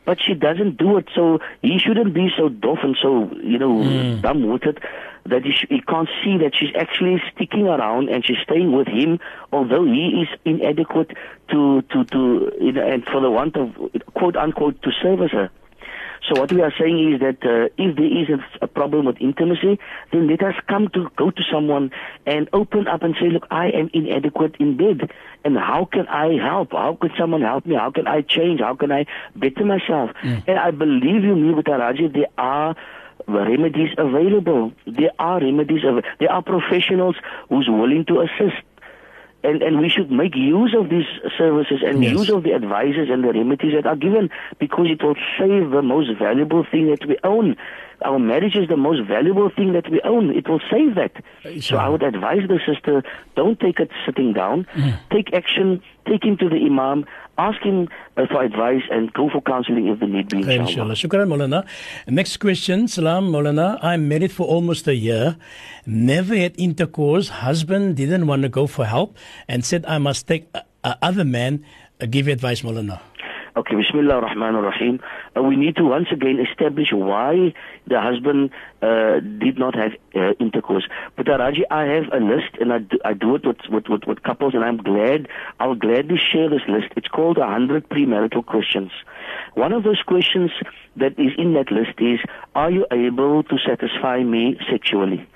But she doesn't do it, so he shouldn't be so deaf and so, you know, hmm. dumb-witted that he, sh- he can't see that she's actually sticking around and she's staying with him, although he is inadequate to, to, to, you know, and for the want of, quote-unquote, to service her. So what we are saying is that uh, if there is a, a problem with intimacy, then let us come to go to someone and open up and say, look, I am inadequate in bed, and how can I help? How can someone help me? How can I change? How can I better myself? And I believe you, me, with Araji, there are remedies available. There are remedies. Av- there are professionals who's willing to assist and and we should make use of these services and Yes. use of the advices and the remedies that are given because it will save the most valuable thing that we own. Our marriage is the most valuable thing that we own. It will save that. So I would advise the sister: don't take it sitting down. Take action. Take him to the imam. Ask him uh, for advice and go for counseling if the need be. Inshallah. inshallah. Shukran, Molana. Next question. Salam, Molana. I'm married for almost a year. Never had intercourse. Husband didn't want to go for help and said I must take a, a other man. Uh, give advice, Molana. Okay, Bismillah ar-Rahman ar-Rahim. Uh, we need to once again establish why the husband uh, did not have uh, intercourse. But uh, Raji, I have a list and I do, I do it with, with, with, with couples and I'm glad, I'll gladly share this list. It's called 100 premarital questions. One of those questions that is in that list is, are you able to satisfy me sexually?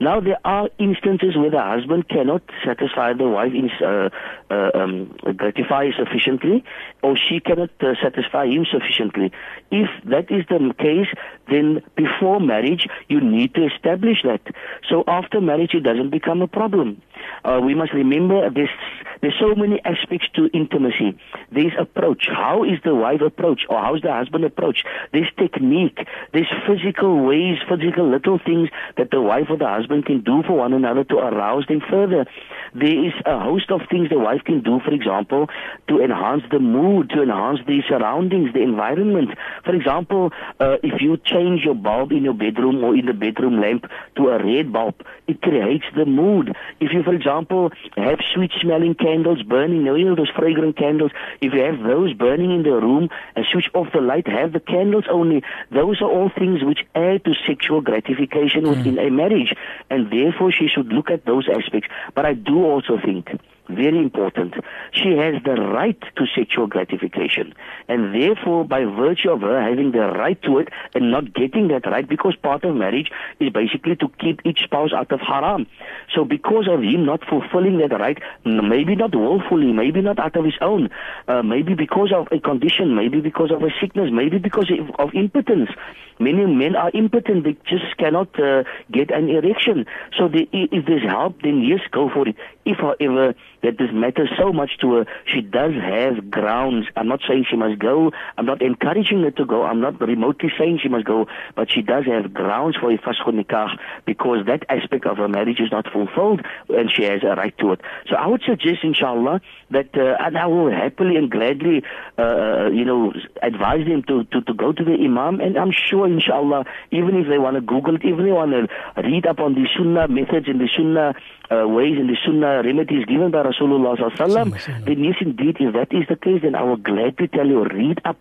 Now there are instances where the husband cannot satisfy the wife in uh, uh, um, gratify sufficiently, or she cannot uh, satisfy him sufficiently. If that is the case, then before marriage you need to establish that. So after marriage it doesn't become a problem. Uh, we must remember there's there's so many aspects to intimacy. There's approach. How is the wife approach, or how's the husband approach? There's technique. There's physical ways, physical little things that the wife or the husband can do for one another to arouse them further. There is a host of things the wife can do, for example, to enhance the mood, to enhance the surroundings, the environment. For example, uh, if you change your bulb in your bedroom or in the bedroom lamp to a red bulb, it creates the mood. If you, for example, have sweet smelling candles burning, you know those fragrant candles, if you have those burning in the room and switch off the light, have the candles only, those are all things which add to sexual gratification within mm. a marriage. And therefore she should look at those aspects. But I do also think very important. She has the right to sexual gratification. And therefore, by virtue of her having the right to it and not getting that right, because part of marriage is basically to keep each spouse out of haram. So because of him not fulfilling that right, maybe not willfully, maybe not out of his own, uh, maybe because of a condition, maybe because of a sickness, maybe because of, impotence. Many men are impotent, they just cannot uh, get an erection. So they, if there's help, then yes, go for it. If, uh, however, uh, that this matters so much to her, she does have grounds. I'm not saying she must go. I'm not encouraging her to go. I'm not remotely saying she must go, but she does have grounds for a nikah because that aspect of her marriage is not fulfilled and she has a right to it. So I would suggest, inshallah, that, uh, and I will happily and gladly, uh, you know, advise them to, to, to go to the imam and I'm sure, inshallah, even if they want to Google it, even if they want to read up on the sunnah methods and the sunnah uh, ways and the sunnah remedies given by Rasulullah sallallahu alaihi wasallam, then yes, indeed, if that is the case, then I will gladly tell you, read up,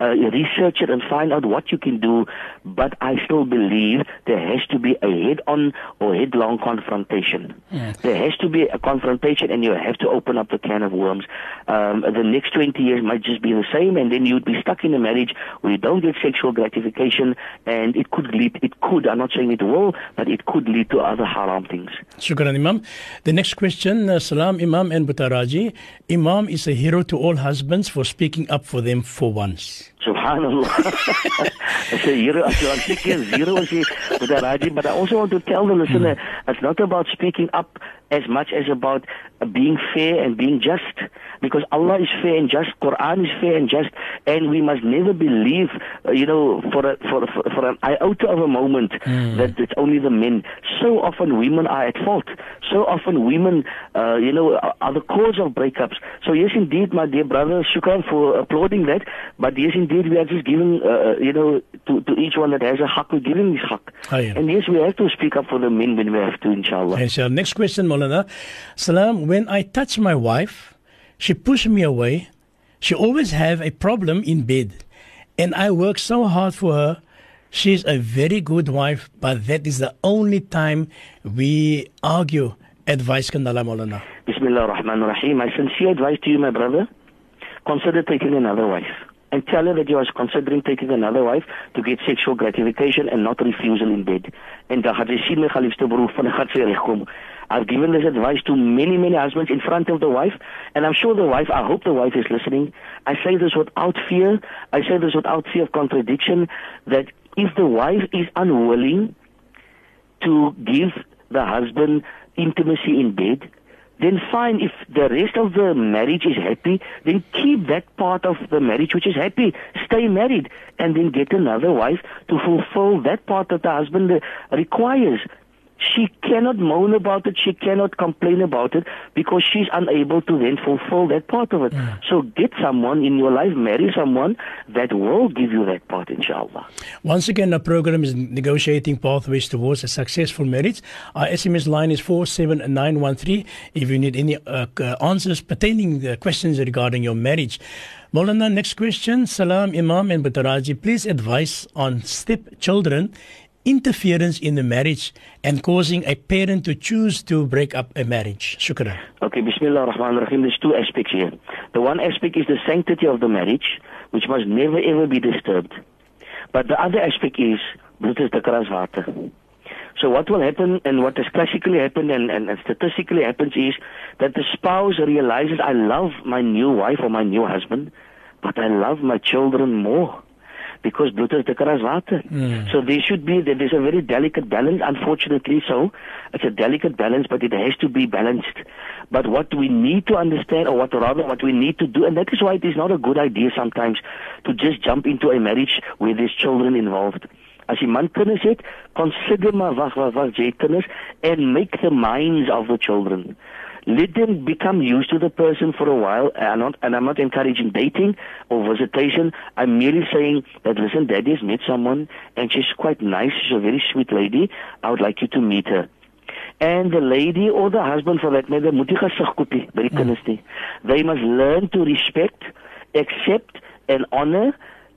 uh, research it and find out what you can do. But I still believe there has to be a head-on or headlong confrontation. There has to be a confrontation and you have to open up the can of worms. Um, the next 20 years might just be the same and then you'd be stuck in a marriage where you don't get sexual gratification and it could lead, it could, I'm not saying it will, but it could lead to other haram things. Shukran, Imam. The next question, uh, Salam, Imam and Butaraji. Imam is a hero to all husbands for speaking up for them for once. Subhanallah. Hero, as you are again, zero is with. But I also want to tell the listener, it's not about speaking up as much as about being fair and being just. because Allah is fair and just, Quran is fair and just, and we must never believe, uh, you know, for a, for for, for an iota of a moment that it's only the men. So often women are at fault. So often women, uh, you know, are, are the cause of breakups. So yes, indeed, my dear brother, shukran for applauding that. But yes, indeed, we are just giving, uh, you know, to, to each one that has a haq, we're giving this haq. Yeah. And yes, we have to speak up for the men when we have to, inshallah. And so, next question, Molana. Salam, when I touch my wife, she pushes me away. She always have a problem in bed. And I work so hard for her. She's a very good wife, but that is the only time we argue. Advice Kandala Molana. Bismillah ar-Rahman ar-Rahim. My sincere advice to you, my brother, consider taking another wife. And tell her that you are considering taking another wife to get sexual gratification and not refusal in bed. Regkom. I've given this advice to many, many husbands in front of the wife, and I'm sure the wife, I hope the wife is listening. I say this without fear. I say this without fear of contradiction, that if the wife is unwilling to give the husband intimacy in bed, then fine. If the rest of the marriage is happy, then keep that part of the marriage which is happy. Stay married and then get another wife to fulfill that part that the husband requires. She cannot moan about it. She cannot complain about it because she's unable to then fulfill that part of it. So get someone in your life, marry someone that will give you that part, inshallah. Once again, our program is negotiating pathways towards a successful marriage. Our SMS line is 47913 if you need any uh, answers pertaining the questions regarding your marriage. Molana, next question. Salam, Imam and Butaraji. Please advise on stepchildren interference in the marriage and causing a parent to choose to break up a marriage. Shukran. Okay, Bismillah ar-Rahman ar-Rahim. There's two aspects here. The one aspect is the sanctity of the marriage, which must never ever be disturbed. But the other aspect is, dit is the water. So what will happen and what has classically happened and, and, and statistically happens is that the spouse realizes I love my new wife or my new husband, but I love my children more. Because bloed is dikker as water. Hmm. So there should be, there is a very delicate balance, unfortunately so. It's a delicate balance, but it has to be balanced. But what we need to understand, or what rather what we need to do, and that is why it is not a good idea sometimes to just jump into a marriage where there's children involved. As die man kinders het, consider maar wag wag wag jy kinders and make the minds of the children. Let them become used to the person for a while. And I'm not, and I'm not encouraging dating or visitation. I'm merely saying that listen, daddy has met someone and she's quite nice. She's a very sweet lady. I would like you to meet her. And the lady or the husband for that matter, moet nie gesig kopie by die kinders nie. They must learn to respect, accept and honor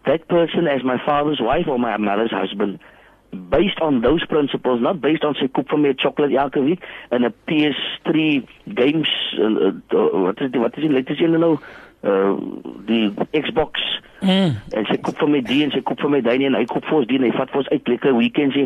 that person as my father's wife or my mother's husband. Based on those principles, not based on sy koop van my chocolate elke week en 'n PS3 games uh, uh, wat is die wat is die latest een nou? Uh die Xbox Mm. en sy koop vir my die en sy koop vir my daai en hy koop vir ons die en hy vat vir ons uit lekker weekends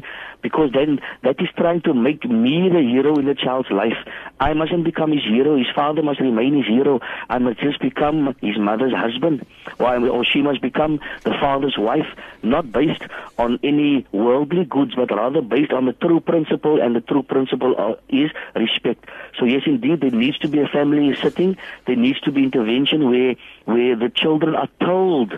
because then that is trying to make me the hero in the child's life. I mustn't become his hero his father must remain his hero. I must just become his mother's husband or, or she must become the father's wife not based on any worldly goods but rather based on the true principle and the true principle uh, is respect. So yes indeed there needs to be a family sitting there needs to be intervention where where the children are told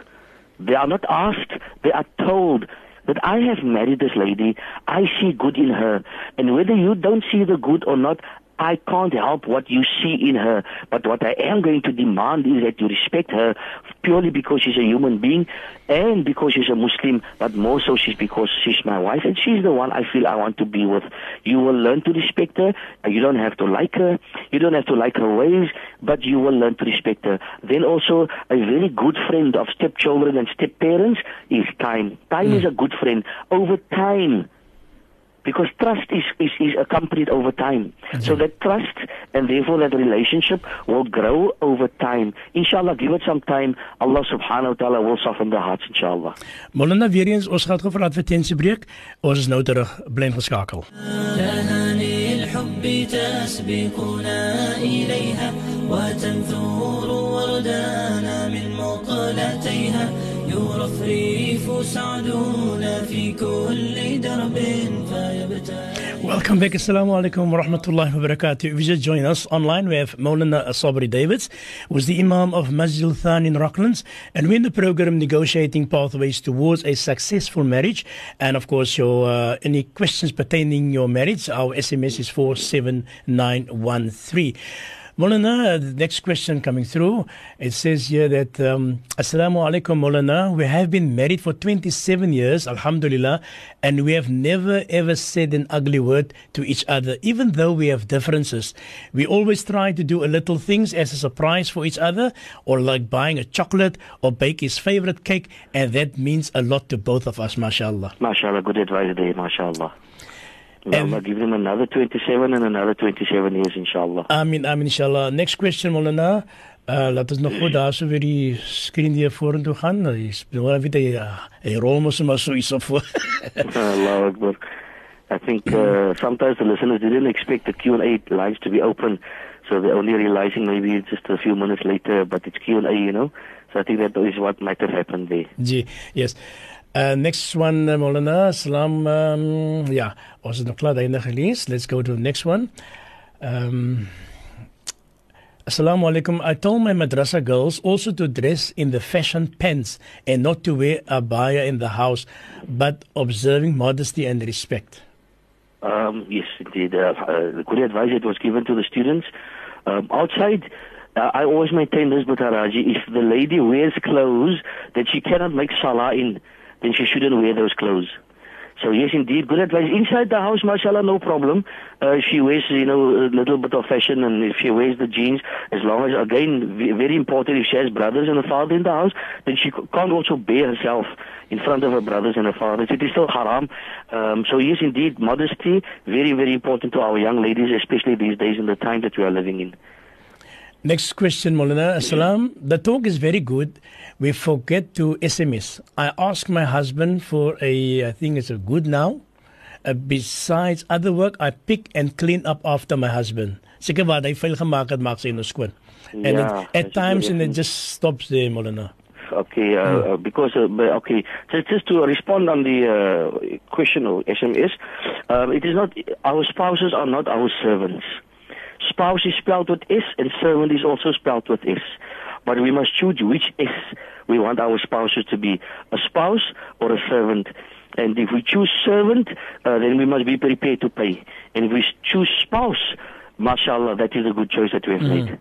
they are not asked, they are told that I have married this lady, I see good in her, and whether you don't see the good or not, I can't help what you see in her, but what I am going to demand is that you respect her purely because she's a human being and because she's a Muslim, but more so she's because she's my wife and she's the one I feel I want to be with. You will learn to respect her. You don't have to like her. You don't have to like her ways, but you will learn to respect her. Then also a very good friend of stepchildren and step-parents is time. Time hmm. is a good friend. Over time, because trust is, is, is accompanied over time. So that trust and therefore that relationship will grow over time. Inshallah, give it some time. Allah subhanahu wa ta'ala will soften the hearts, inshallah. Molana weer eens, ons gaan gou vir advertensiebreek. Ons is nou terug, bly ingeskakel. تهاني الحب تسبقنا إليها وتنثور وردانا من مقلتيها يرفرف سعدنا في كل درب فيبتعد Welcome back. Assalamu alaikum wa rahmatullahi wa barakatuh. If you just join us online, we have Maulana Sabri Davids, who's the Imam of Masjidul Thani in Rocklands. And we're in the program negotiating pathways towards a successful marriage. And of course, your uh, any questions pertaining your marriage, our SMS is 47913. Molana, the next question coming through. It says here that um, Assalamu alaikum, Molana. We have been married for 27 years, Alhamdulillah, and we have never ever said an ugly word to each other, even though we have differences. We always try to do a little things as a surprise for each other, or like buying a chocolate or bake his favorite cake, and that means a lot to both of us, mashallah. MashaAllah, good advice there, MashaAllah. Allah give them another 27 and another 27 years, inshallah. Amin, amin, inshallah. Next question, Molana. Uh, laat ons nog goed daar so weer die screen hier vorentoe gaan. Jy speel nou weer 'n rol mos maar so iets voor. Allah Akbar. I think uh, sometimes the listeners didn't expect the Q&A lines to be open, so they're only realizing maybe just a few minutes later, but it's Q&A, you know. So I think that is what might have happened there. Gee, yes. Uh, next one, uh, Molana. Salam. Um, ja, ons het nog klaar daai gelees. Let's go to the next one. Um, Assalamu alaikum. I told my madrasa girls also to dress in the fashion pants and not to wear a abaya in the house, but observing modesty and respect. Um, yes, indeed. Uh, uh, the good advice that was given to the students. Um, outside, uh, I always maintain this, Butaraji, if the lady wears clothes that she cannot make salah in, then she shouldn't wear those clothes. So yes, indeed, good advice. Inside the house, mashallah, no problem. Uh, she wears, you know, a little bit of fashion, and if she wears the jeans, as long as, again, very important, if she has brothers and a father in the house, then she can't also bear herself in front of her brothers and her fathers. It is still haram. Um, so yes, indeed, modesty, very, very important to our young ladies, especially these days in the time that we are living in. Next question, Molana. Assalam. The talk is very good. We forget to SMS. I ask my husband for a, I think it's a good now. Uh, besides other work, I pick and clean up after my husband. Seker wat hy vuil gemaak het, maak sy nou skoon. And Ja, it, at times and it just stops there, Molana. Okay, uh, uh, because uh, okay, so just to respond on the uh, question of SMS, um, it is not our spouses are not our servants. Spouse is spelled with S, and servant is also spelled with S. But we must choose which S we want our spouses to be, a spouse or a servant. And if we choose servant, uh, then we must be prepared to pay. And if we choose spouse, mashallah, that is a good choice that we have made.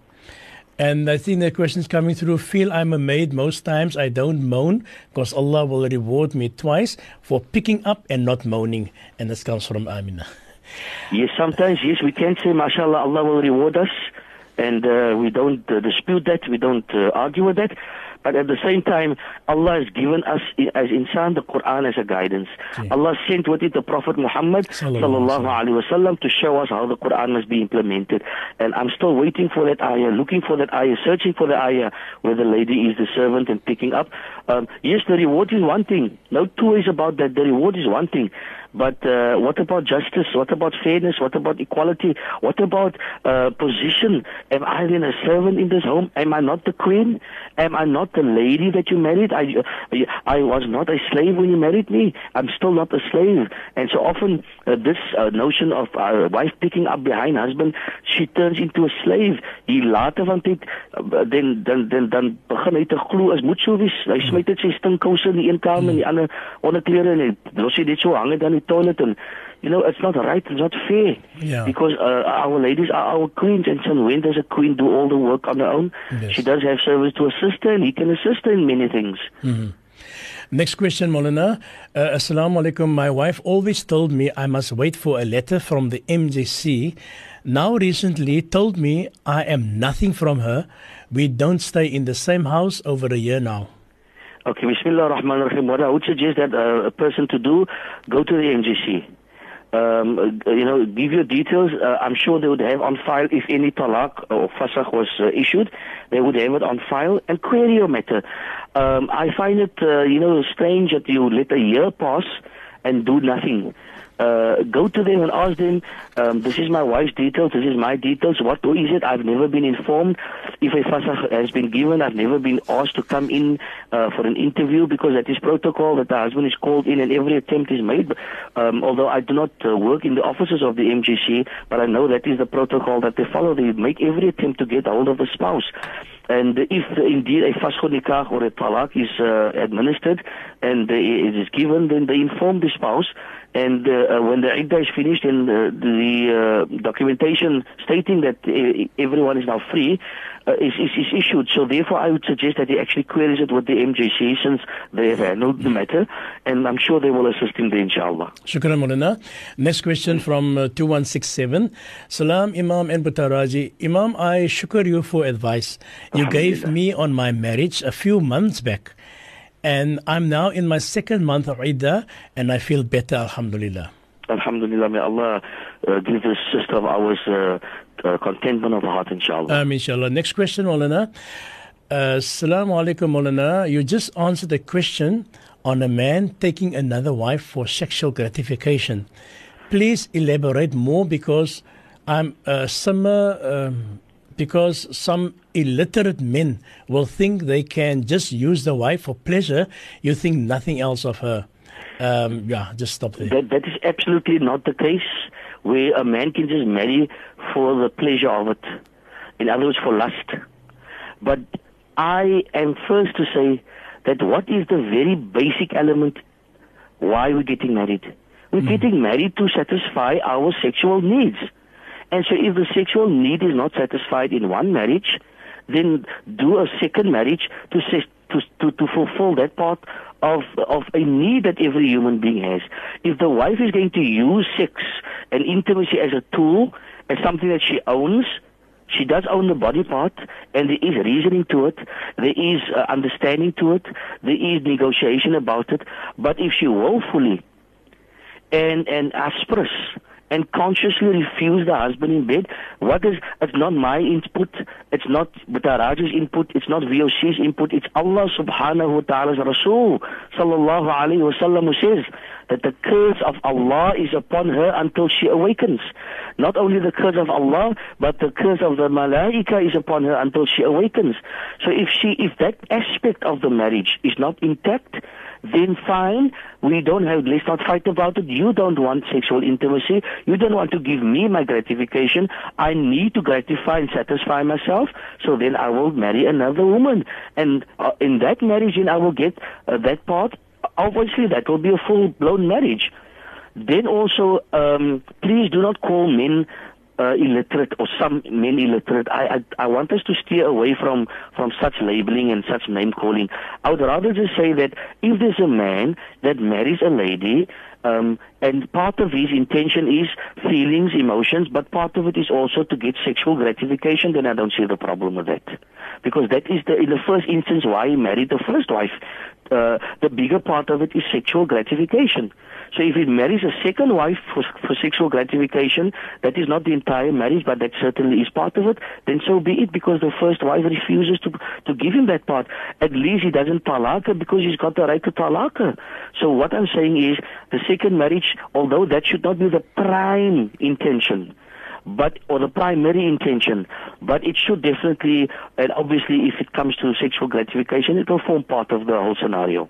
And I think the question's coming through. Feel I'm a maid most times. I don't moan because Allah will reward me twice for picking up and not moaning. And this comes from Amina. Yes, sometimes, yes, we can say, mashallah, Allah will reward us, and uh, we don't uh, dispute that, we don't uh, argue with that. But at the same time, Allah has given us, as insan, the Quran as a guidance. Allah sent with it the Prophet Muhammad Sallallahu sallallahu alaihi wasallam to show us how the Quran must be implemented. And I'm still waiting for that ayah, looking for that ayah, searching for the ayah where the lady is the servant and picking up. Um, yes, the reward is one thing. No two ways about that. The reward is one thing. But uh, what about justice? What about fairness? What about equality? What about uh, position? Am I then a servant in this home? Am I not the queen? Am I not the lady that you married? I, I was not a slave when you married me. I'm still not a slave. And so often uh, this uh, notion of uh, wife picking up behind husband, she turns into a slave. Hier later van dit, uh, dan, dan, dan, dan begin hy te glo as moet so wees. Hy smyt dit sy stinkkouse in die een kamer en die ander onderklere en hy los dit so hang dit aan die toilet en you know it's not right it's not fair Yeah. because uh, our ladies are our queens and so when does a queen do all the work on her own Yes. she does have servants to assist her and he can assist her in many things Next question, Molana. Uh, Assalamu alaikum. My wife always told me I must wait for a letter from the MJC. Now, recently, told me I am nothing from her. We don't stay in the same house over a year now. Okay, Bismillah ar-Rahman ar-Rahim. What I would suggest that uh, a person to do, go to the MJC. Um, you know, give your details. Uh, I'm sure they would have on file if any talak or fasakh was uh, issued. They would have it on file and query your matter. Um, I find it, uh, you know, strange that you let a year pass and do nothing. Uh, go to them and ask them, um, this is my wife's details, this is my details, what is it? I've never been informed. If a fasakh has been given, I've never been asked to come in uh, for an interview because that is protocol that the husband is called in and every attempt is made. Um, although I do not uh, work in the offices of the MJC, but I know that is the protocol that they follow. They make every attempt to get hold of the spouse. And if indeed a nikah or a talaq is uh, administered and uh, it is given, then they inform the spouse. And uh, when the iddah is finished and uh, the uh, documentation stating that uh, everyone is now free uh, is, is, is issued. So therefore, I would suggest that he actually queries it with the MJC since they have handled the matter, and I'm sure they will assist him there, inshallah. Shukran, Mulana. Next question from uh, 2167. Salam, Imam and Butaraji. Imam, I shukr you for advice you gave me on my marriage a few months back. And I'm now in my second month of Iddah, and I feel better, Alhamdulillah. Alhamdulillah, may Allah uh, give this sister of ours uh, uh, contentment of the heart, inshallah. Um, inshallah. Next question, Maulana. Uh, Assalamu alaikum, Maulana. You just answered a question on a man taking another wife for sexual gratification. Please elaborate more because I'm uh, summer, um, because some illiterate men will think they can just use the wife for pleasure. You think nothing else of her. Um, yeah, just stop there. That, that is absolutely not the case where a man can just marry for the pleasure of it. In other words, for lust. But I am first to say that what is the very basic element why we're getting married? We're mm. getting married to satisfy our sexual needs. And so if the sexual need is not satisfied in one marriage, then do a second marriage to, to, to, to fulfill that part of of a need that every human being has. If the wife is going to use sex and intimacy as a tool, as something that she owns, she does own the body part, and there is reasoning to it, there is uh, understanding to it, there is negotiation about it. But if she willfully and and asperous and consciously refuse the husband in bed. What is, it's not my input, it's not Butaraji's input, it's not VOC's input, it's Allah subhanahu wa ta'ala's Rasul sallallahu alayhi wa sallam who says that the curse of Allah is upon her until she awakens. Not only the curse of Allah, but the curse of the malaika is upon her until she awakens. So if she, if that aspect of the marriage is not intact, then fine. We don't have, let's not fight about it. You don't want sexual intimacy. You don't want to give me my gratification. I need to gratify and satisfy myself. So then I will marry another woman. And uh, in that marriage, then I will get uh, that part. Obviously, that will be a full-blown marriage. Then also, um, please do not call men uh, illiterate or some men illiterate. I, I I want us to steer away from from such labeling and such name calling. I would rather just say that if there's a man that marries a lady, um, and part of his intention is feelings, emotions, but part of it is also to get sexual gratification, then I don't see the problem with that. Because that is the, in the first instance why he married the first wife. Uh, the bigger part of it is sexual gratification. So if he marries a second wife for, for sexual gratification, that is not the entire marriage, but that certainly is part of it, then so be it because the first wife refuses to, to give him that part. At least he doesn't talak her because he's got the right to talak her. So what I'm saying is the second marriage, although that should not be the prime intention, but or the primary intention, but it should definitely, and obviously, if it comes to sexual gratification, it will form part of the whole scenario.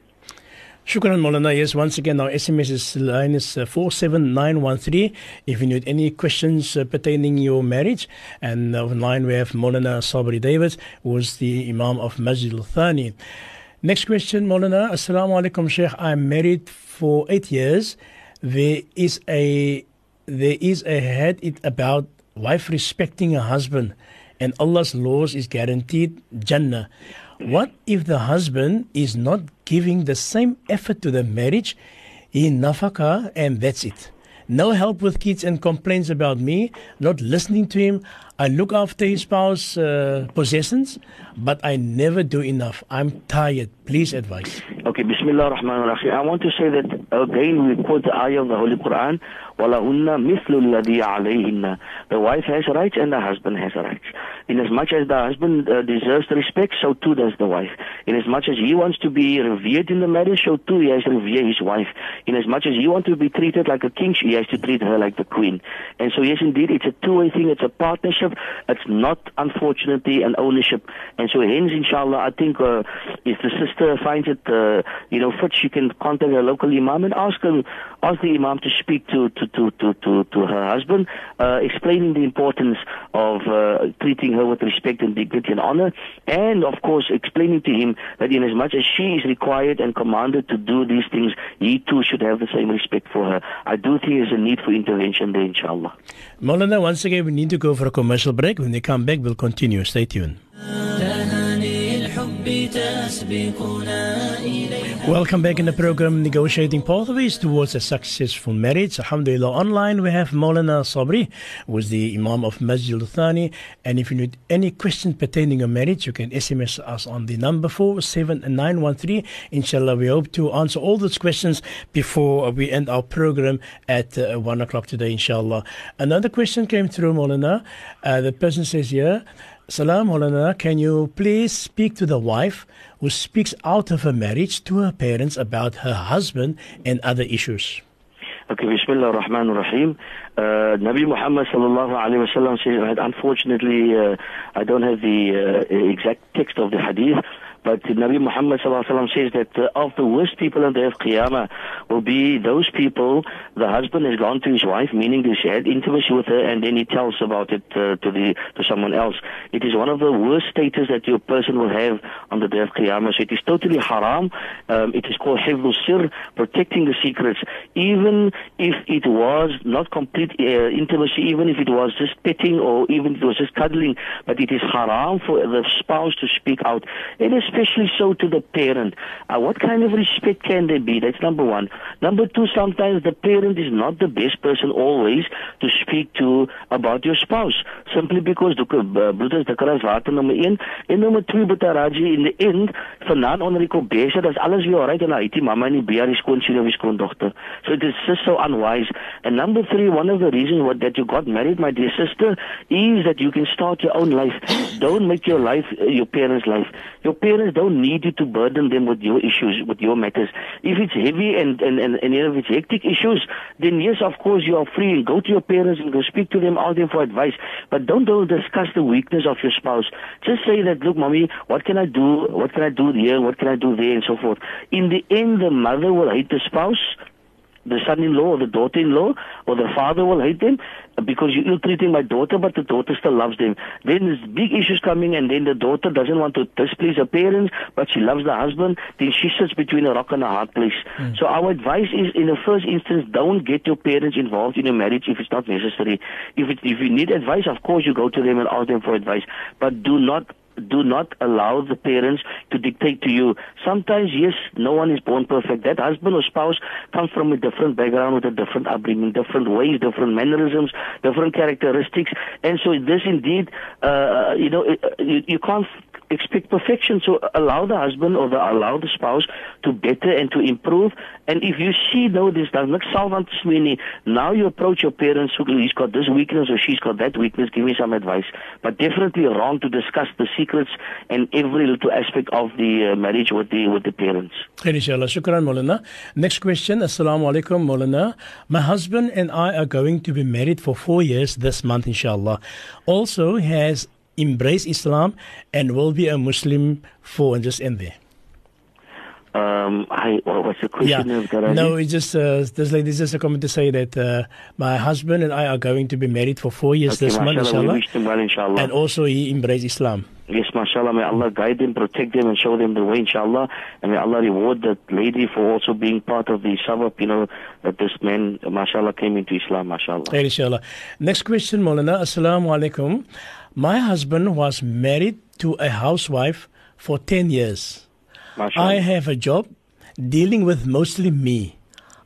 Shukran Molana. Yes, once again, our SMS is, line is uh, 47913. If you need any questions uh, pertaining your marriage, and uh, online we have Molana Sabri David, who is the Imam of Masjidul Thani. Next question, Molana. Assalamu alaikum, Sheikh. I'm married for eight years. There is a there is a hadith about wife respecting her husband, and Allah's laws is guaranteed Jannah. What if the husband is not giving the same effort to the marriage? He nafaka and that's it. No help with kids and complaints about me, not listening to him. I look after his spouse uh, possessions, but I never do enough. I'm tired. Please advise. Okay, Bismillah ar-Rahman ar-Rahim. I want to say that again we quote the ayah of the Holy Quran, وَلَهُنَّ مِثْلُ الَّذِي عَلَيْهِنَّ The wife has rights and the husband has rights. In as much as the husband uh, deserves the respect, so too does the wife. In as much as he wants to be revered in the marriage, so too he has to revere his wife. In as much as he wants to be treated like a king, he has to treat her like the queen. And so yes, indeed, it's a two-way thing. It's a partnership. It's not, unfortunately, an ownership. And so hence, inshallah, I think uh, if the sister finds it, uh, you know, fit, she can contact her local imam and ask him, ask the imam to speak to to to to to, to her husband, uh, explaining the importance of uh, treating her with respect and dignity and honor, and of course explaining to him that in as much as she is required and commanded to do these things, he too should have the same respect for her. I do think there's a need for intervention there, inshallah. Maulana, once again, we need to go for a commercial break. When they come back, we'll continue. Stay tuned. Welcome back in the program Negotiating Pathways Towards a Successful Marriage. Alhamdulillah. Online we have Maulana Sabri, who is the Imam of Masjidul Thani. And if you need any question pertaining to marriage, you can SMS us on the number 47913. Inshallah, we hope to answer all those questions before we end our program at uh, 1 o'clock today, inshallah. Another question came through, Maulana. Uh, the person says here, Salam, Maulana, can you please speak to the wife who speaks out of her marriage to her parents about her husband and other issues? Okay, Bismillah ar-Rahman ar-Rahim. Uh, Nabi Muhammad sallallahu alayhi wa sallam said, unfortunately, uh, I don't have the uh, exact text of the hadith, but Nabi Muhammad says that of the worst people on the day of Qiyamah will be those people, the husband has gone to his wife, meaning she had intimacy with her, and then he tells about it uh, to the to someone else. It is one of the worst status that your person will have on the day of Qiyamah. So it is totally haram. Um, it is called hifdul sir, protecting the secrets. Even if it was not complete uh, intimacy, even if it was just petting or even if it was just cuddling, but it is haram for the spouse to speak out. It is especially so to the parent. Uh, what kind of respect can there be? That's number one. Number two, sometimes the parent is not the best person always to speak to about your spouse. Simply because, broeders, dikkeras water nummer 1. En nummer 2, Butaraji, in the end, vanaand onder die kobese, that's alles weer alright, en hy die mama en beer, of die skoondochter. So it is just so unwise. And number three, one of the reasons what, that you got married, my dear sister, is that you can start your own life. Don't make your life uh, your parents' life. Your parents don't need you to burden them with your issues, with your matters. If it's heavy and, and, and, and if it's hectic issues, then yes, of course, you are free and go to your parents and go speak to them, ask them for advice. But don't, don't discuss the weakness of your spouse. Just say that, look, mommy, what can I do? What can I do here? What can I do there? And so forth. In the end, the mother will hate the spouse the son-in-law or the daughter-in-law or the father will hate them because you're ill-treating my daughter, but the daughter still loves them. Then there's big issues coming, and then the daughter doesn't want to displease her parents, but she loves the husband. Then she sits between a rock and a hard place. Mm. So our advice is, in the first instance, don't get your parents involved in your marriage if it's not necessary. If it, if you need advice, of course you go to them and ask them for advice, but do not do not allow the parents to dictate to you. Sometimes, yes, no one is born perfect. That husband or spouse comes from a different background with a different upbringing, different ways, different mannerisms, different characteristics. And so this indeed, uh, you know, you, you can't expect perfection. So allow the husband or the, allow the spouse to better and to improve. And if you see, no, this does not solve sweeney, now you approach your parents, who he's got this weakness or she's got that weakness, give me some advice. But definitely wrong to discuss the secrets and every little aspect of the uh, marriage with the, with the parents. Inshallah. Shukran, Molana. Next question. Assalamu alaikum, Molana. My husband and I are going to be married for four years this month, inshallah. Also, has embrace Islam and will be a Muslim for and just end there. Um, I, what was the question? Yeah. No, it's just uh, this lady just a comment to say that uh, my husband and I are going to be married for four years okay, this month, inshallah. We wish them well, inshallah. And also he embraced Islam. Yes, mashallah. May Allah guide them, protect them, and show them the way, inshallah. And may Allah reward that lady for also being part of the sabab, you know, that this man, mashallah, came into Islam, mashallah. Inshallah. Next question, Maulana. Assalamu alaikum. My husband was married to a housewife for 10 years. Mashallah. I have a job dealing with mostly me.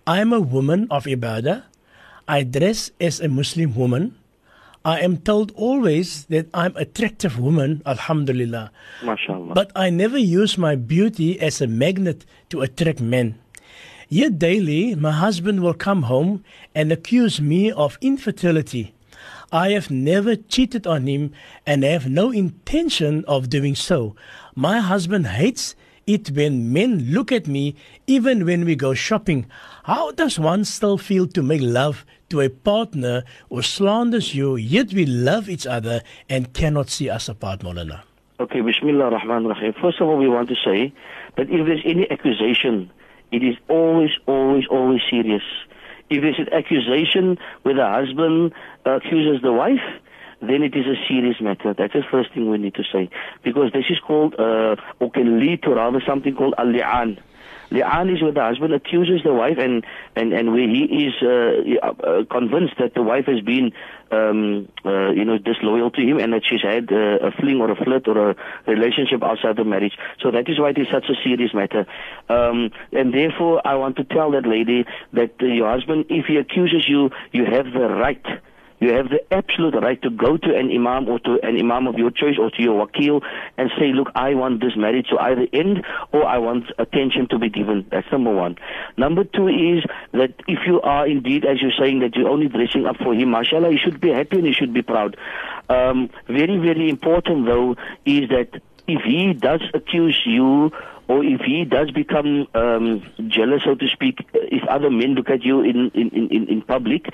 I am a woman of ibadah. I dress as a Muslim woman. I am told always that I'm attractive woman, alhamdulillah. Mashallah. But I never use my beauty as a magnet to attract men. Yet daily, my husband will come home and accuse me of infertility. I have never cheated on him and have no intention of doing so. My husband hates it when men look at me, even when we go shopping. How does one still feel to make love to a partner who slanders you, yet we love each other and cannot see us apart, Molana? Okay, Bismillah ar-Rahman ar-Rahim. First of all, we want to say that if there's any accusation, it is always, always, always serious. If there's an accusation where the husband accuses the wife, then it is a serious matter. That's the first thing we need to say. Because this is called, uh, or can lead to rather something called al-li'an. Li'an is where the husband accuses the wife and, and, and where he is uh, uh, convinced that the wife has been, um, uh, you know, disloyal to him and that she's had uh, a fling or a flirt or a relationship outside the marriage. So that is why it is such a serious matter. Um, and therefore, I want to tell that lady that your husband, if he accuses you, you have the right you have the absolute right to go to an imam or to an imam of your choice or to your wakil and say, look, I want this marriage to either end or I want attention to be given. That's number one. Number two is that if you are indeed, as you're saying, that you're only dressing up for him, mashallah, you should be happy and you should be proud. Um, very, very important though is that if he does accuse you or if he does become um, jealous, so to speak, if other men look at you in, in, in, in public,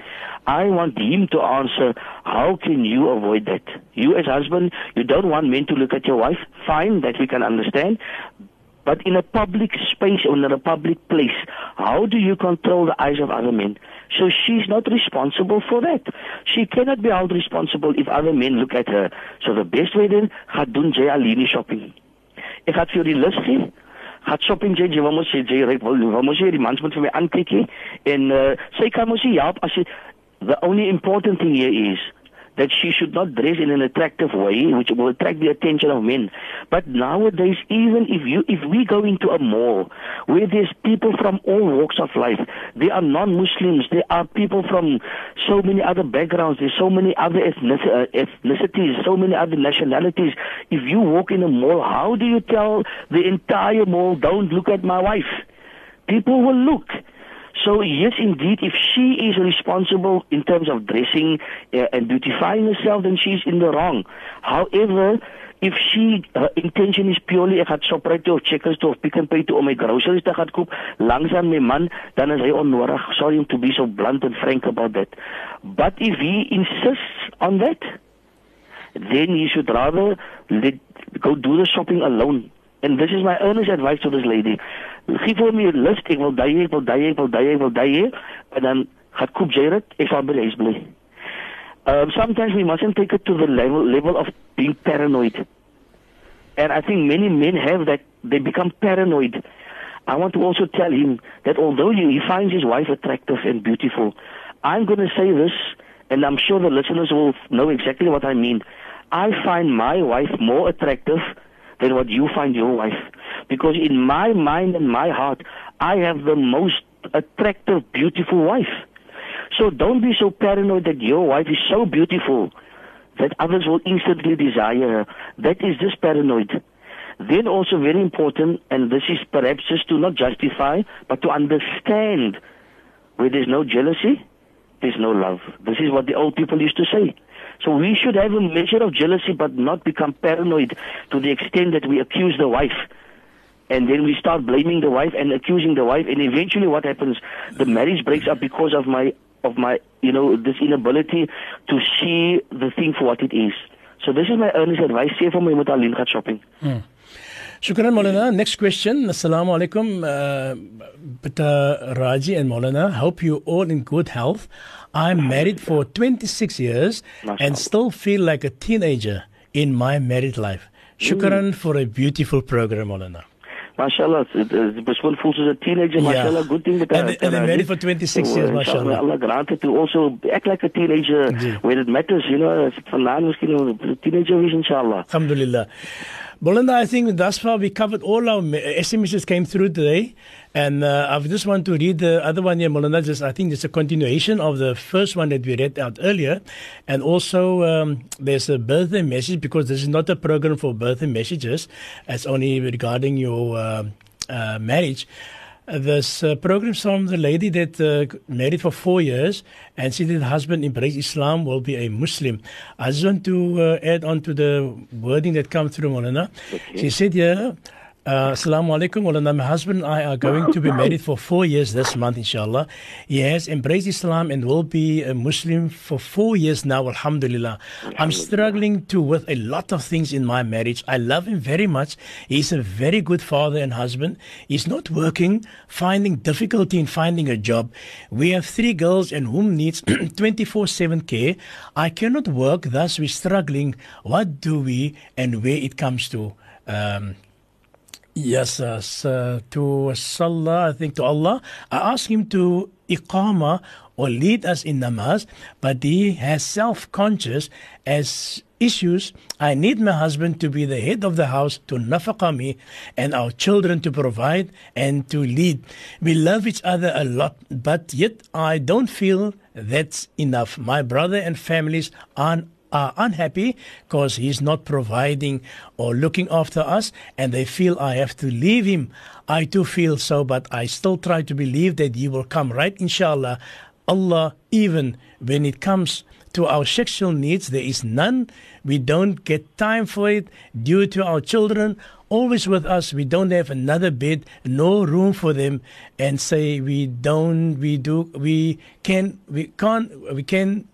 I want him to answer, how can you avoid that? You as husband, you don't want men to look at your wife. Fine, that we can understand. But in a public space or in a public place, how do you control the eyes of other men? So she's not responsible for that. She cannot be held responsible if other men look at her. So the best way then, gaat doen jy alleen shopping. Ek gaan vir die gee gaan shopping jy jy moet sê jy ry wil wil mos jy die mans moet vir my aankyk en uh, sy kan mos help as jy the only important thing here is that she should not dress in an attractive way, which will attract the attention of men. But nowadays, even if you, if we go into a mall where there's people from all walks of life, there are non-Muslims, there are people from so many other backgrounds, there's so many other uh, ethnicities, so many other nationalities. If you walk in a mall, how do you tell the entire mall, don't look at my wife? People will look. So yes, indeed, if she is responsible in terms of dressing uh, and beautifying herself, then she's in the wrong. However, if she her intention is purely ek gaan Shoprite of Checkers toe of Pick n Pay toe om my groceries te gaan koop langs aan my man, dan is hy onnodig. Sorry to be so blunt and frank about that. But if he insists on that, then he should rather let go do the shopping alone. And this is my earnest advice to this lady gee vir my 'n lys, ek wil daai, ek wil daai, ek wil daai, ek wil daai en dan gaan koop jy dit, ek sal die. Um, sometimes we mustn't take it to the level level of being paranoid. And I think many men have that they become paranoid. I want to also tell him that although he finds his wife attractive and beautiful, I'm going to say this, and I'm sure the listeners will know exactly what I mean. I find my wife more attractive than what you find your wife. Because in my mind and my heart, I have the most attractive, beautiful wife. So don't be so paranoid that your wife is so beautiful that others will instantly desire her. That is just paranoid. Then also very important, and this is perhaps just to not justify, but to understand where there's no jealousy, there's no love. This is what the old people used to say. So we should have a measure of jealousy but not become paranoid to the extent that we accuse the wife. And then we start blaming the wife and accusing the wife and eventually what happens? The marriage breaks up because of my of my you know, this inability to see the thing for what it is. So this is my earnest advice. Vir my moet alleen gaan shopping. Hmm. Shukran Molana. Next question. Assalamu alaikum. Uh, Raji and Molana. Hope you all in good health. I'm married for 26 years and still feel like a teenager in my married life. Shukran mm. for a beautiful program, Molana. MashaAllah, the person feels as a teenager, yeah. MashaAllah, good thing that. And, and they're married for 26 so, years, MashaAllah. Allah granted to also act like a teenager Indeed. when it matters, you know, vanaan miskien teenager is, inshallah. Alhamdulillah. Belinda, I think thus far we covered all our SMSs came through today. And uh, I just want to read the other one here, Molana. Just I think it's a continuation of the first one that we read out earlier, and also um, there's a birthday message because this is not a program for birthday messages. It's only regarding your uh, uh, marriage. This uh, program from the lady that uh, married for four years and said that husband embraced Islam will be a Muslim. I just want to uh, add on to the wording that comes through, Molana. Okay. She said, yeah. Uh, Assalamu alaikum. Well, my husband and I are going to be married for four years this month, inshallah. He has embraced Islam and will be a Muslim for four years now, alhamdulillah. I'm struggling to with a lot of things in my marriage. I love him very much. He's a very good father and husband. He's not working, finding difficulty in finding a job. We have three girls and whom needs 24-7 care. I cannot work, thus we're struggling. What do we and where it comes to? Um, Yes, uh, to Salah, I think to Allah. I asked him to iqama or lead us in namaz, but he has self-conscious as issues. I need my husband to be the head of the house to nafaqa me and our children to provide and to lead. We love each other a lot, but yet I don't feel that's enough. My brother and families aren't are unhappy because he's not providing or looking after us and they feel I have to leave him. I too feel so, but I still try to believe that he will come right, inshallah. Allah, even when it comes to our sexual needs, there is none. We don't get time for it due to our children always with us. We don't have another bed, no room for them, and say we don't, we do, we can, we can't, we can.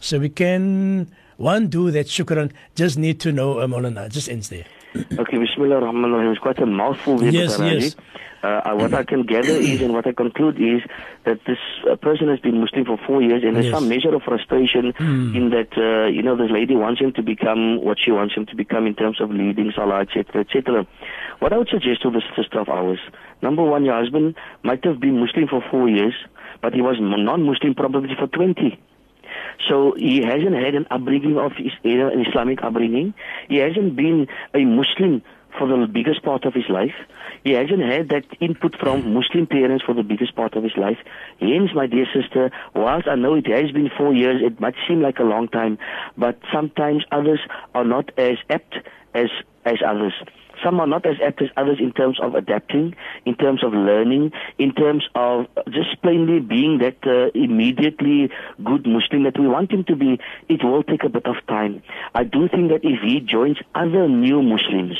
So we can one do that. Shukran. Just need to know, uh, Maulana. Just ends there. Okay, Bismillah ar-Rahman ar-Rahim. It's quite a mouthful there, Yes, yes. Uh, what I can gather is, and what I conclude is, that this uh, person has been Muslim for four years, and there's Yes. Some measure of frustration in that, uh, you know, this lady wants him to become what she wants him to become in terms of leading Salah, etc., etc. What I would suggest to this sister of ours, number one, your husband might have been Muslim for four years, but he was non-Muslim probably for 20. So he hasn't had an upbringing of his, you an Islamic upbringing. He hasn't been a Muslim for the biggest part of his life. He hasn't had that input from Muslim parents for the biggest part of his life. Hence, my dear sister, whilst I know it has been four years, it might seem like a long time, but sometimes others are not as apt as as others. Some are not as apt as others in terms of adapting, in terms of learning, in terms of just plainly being that uh, immediately good Muslim that we want him to be. It will take a bit of time. I do think that if he joins other new Muslims,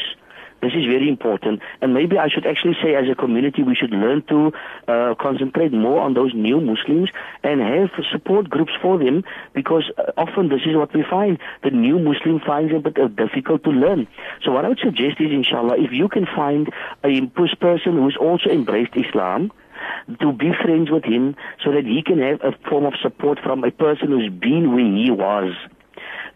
this is very important. And maybe I should actually say, as a community, we should learn to uh, concentrate more on those new Muslims and have support groups for them because uh, often this is what we find. The new Muslim finds it a bit uh, difficult to learn. So what I would suggest is, inshallah, if you can find a pers- person who's also embraced Islam, to be friends with him so that he can have a form of support from a person who's been where he was.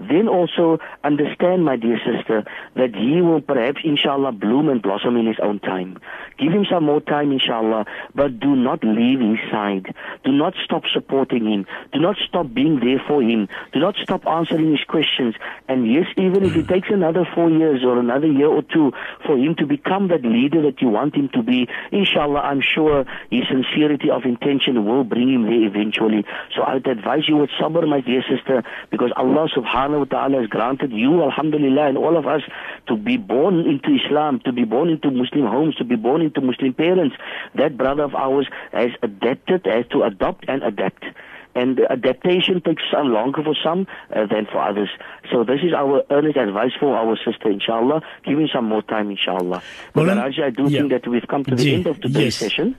Then also understand, my dear sister, that he will perhaps, inshallah, bloom and blossom in his own time. Give him some more time, inshallah, but do not leave his side. Do not stop supporting him. Do not stop being there for him. Do not stop answering his questions. And yes, even if it takes another four years or another year or two for him to become that leader that you want him to be, inshallah, I'm sure his sincerity of intention will bring him there eventually. So I would advise you with sabr, my dear sister, because Allah subhanahu wa ta'ala has granted you, alhamdulillah, and all of us to be born into Islam, to be born into Muslim homes, to be born into Muslim parents. That brother of ours has adapted, has to adopt and adapt. And adaptation takes some longer for some uh, than for others. So this is our earnest advice for our sister, inshallah. Give him some more time, inshallah. But Well, Raja, I do yeah. think that we've come to the Ji, end of today's yes. session.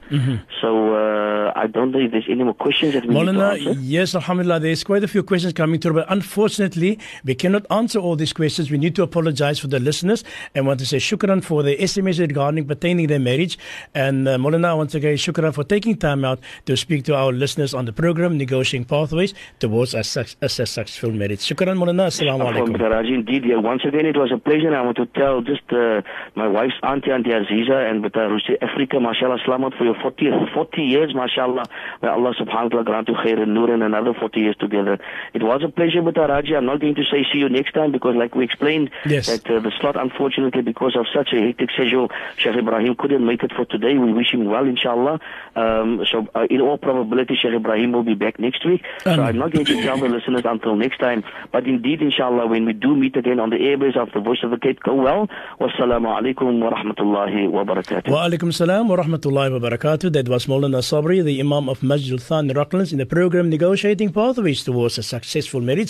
So uh, I don't know if there's any more questions that we need to answer. yes, Alhamdulillah, there's quite a few questions coming through, but unfortunately, we cannot answer all these questions. We need to apologize for the listeners and want to say shukran for the SMS regarding pertaining their marriage. And uh, Maulana, once again, shukran for taking time out to speak to our listeners on the program, Negotiating Pathways Towards a, Suc- a Successful Marriage. Shukran, Maulana. Assalamu alaikum. Garaj, indeed. Yeah. Once again, it was a pleasure. and I want to tell just uh, my wife's auntie, Auntie Aziza, and with uh, Africa, mashallah, salamat for your 40, 40 years, mashallah. May Allah subhanahu wa ta'ala grant you khair and nur and another 40 years together. It was a pleasure with Raji. I'm not going to say see you next time because like we explained, Yes. that uh, the slot, unfortunately, because of such a hectic schedule, Sheikh Ebrahim couldn't make it for today. We wish him well, inshallah. Um, so uh, in all probability, Sheikh Ebrahim will be back next next week. So I'm not going to tell the listeners until next time. But indeed, inshallah, when we do meet again on the airways of the Voice of the Cape, go well. Wassalamu alaikum wa rahmatullahi wa barakatuh. Wa alaikum salam wa rahmatullahi wa barakatuh. That was Maulana Sabri, the Imam of Masjid Thani Rocklands, in the program Negotiating Pathways Towards a Successful Marriage.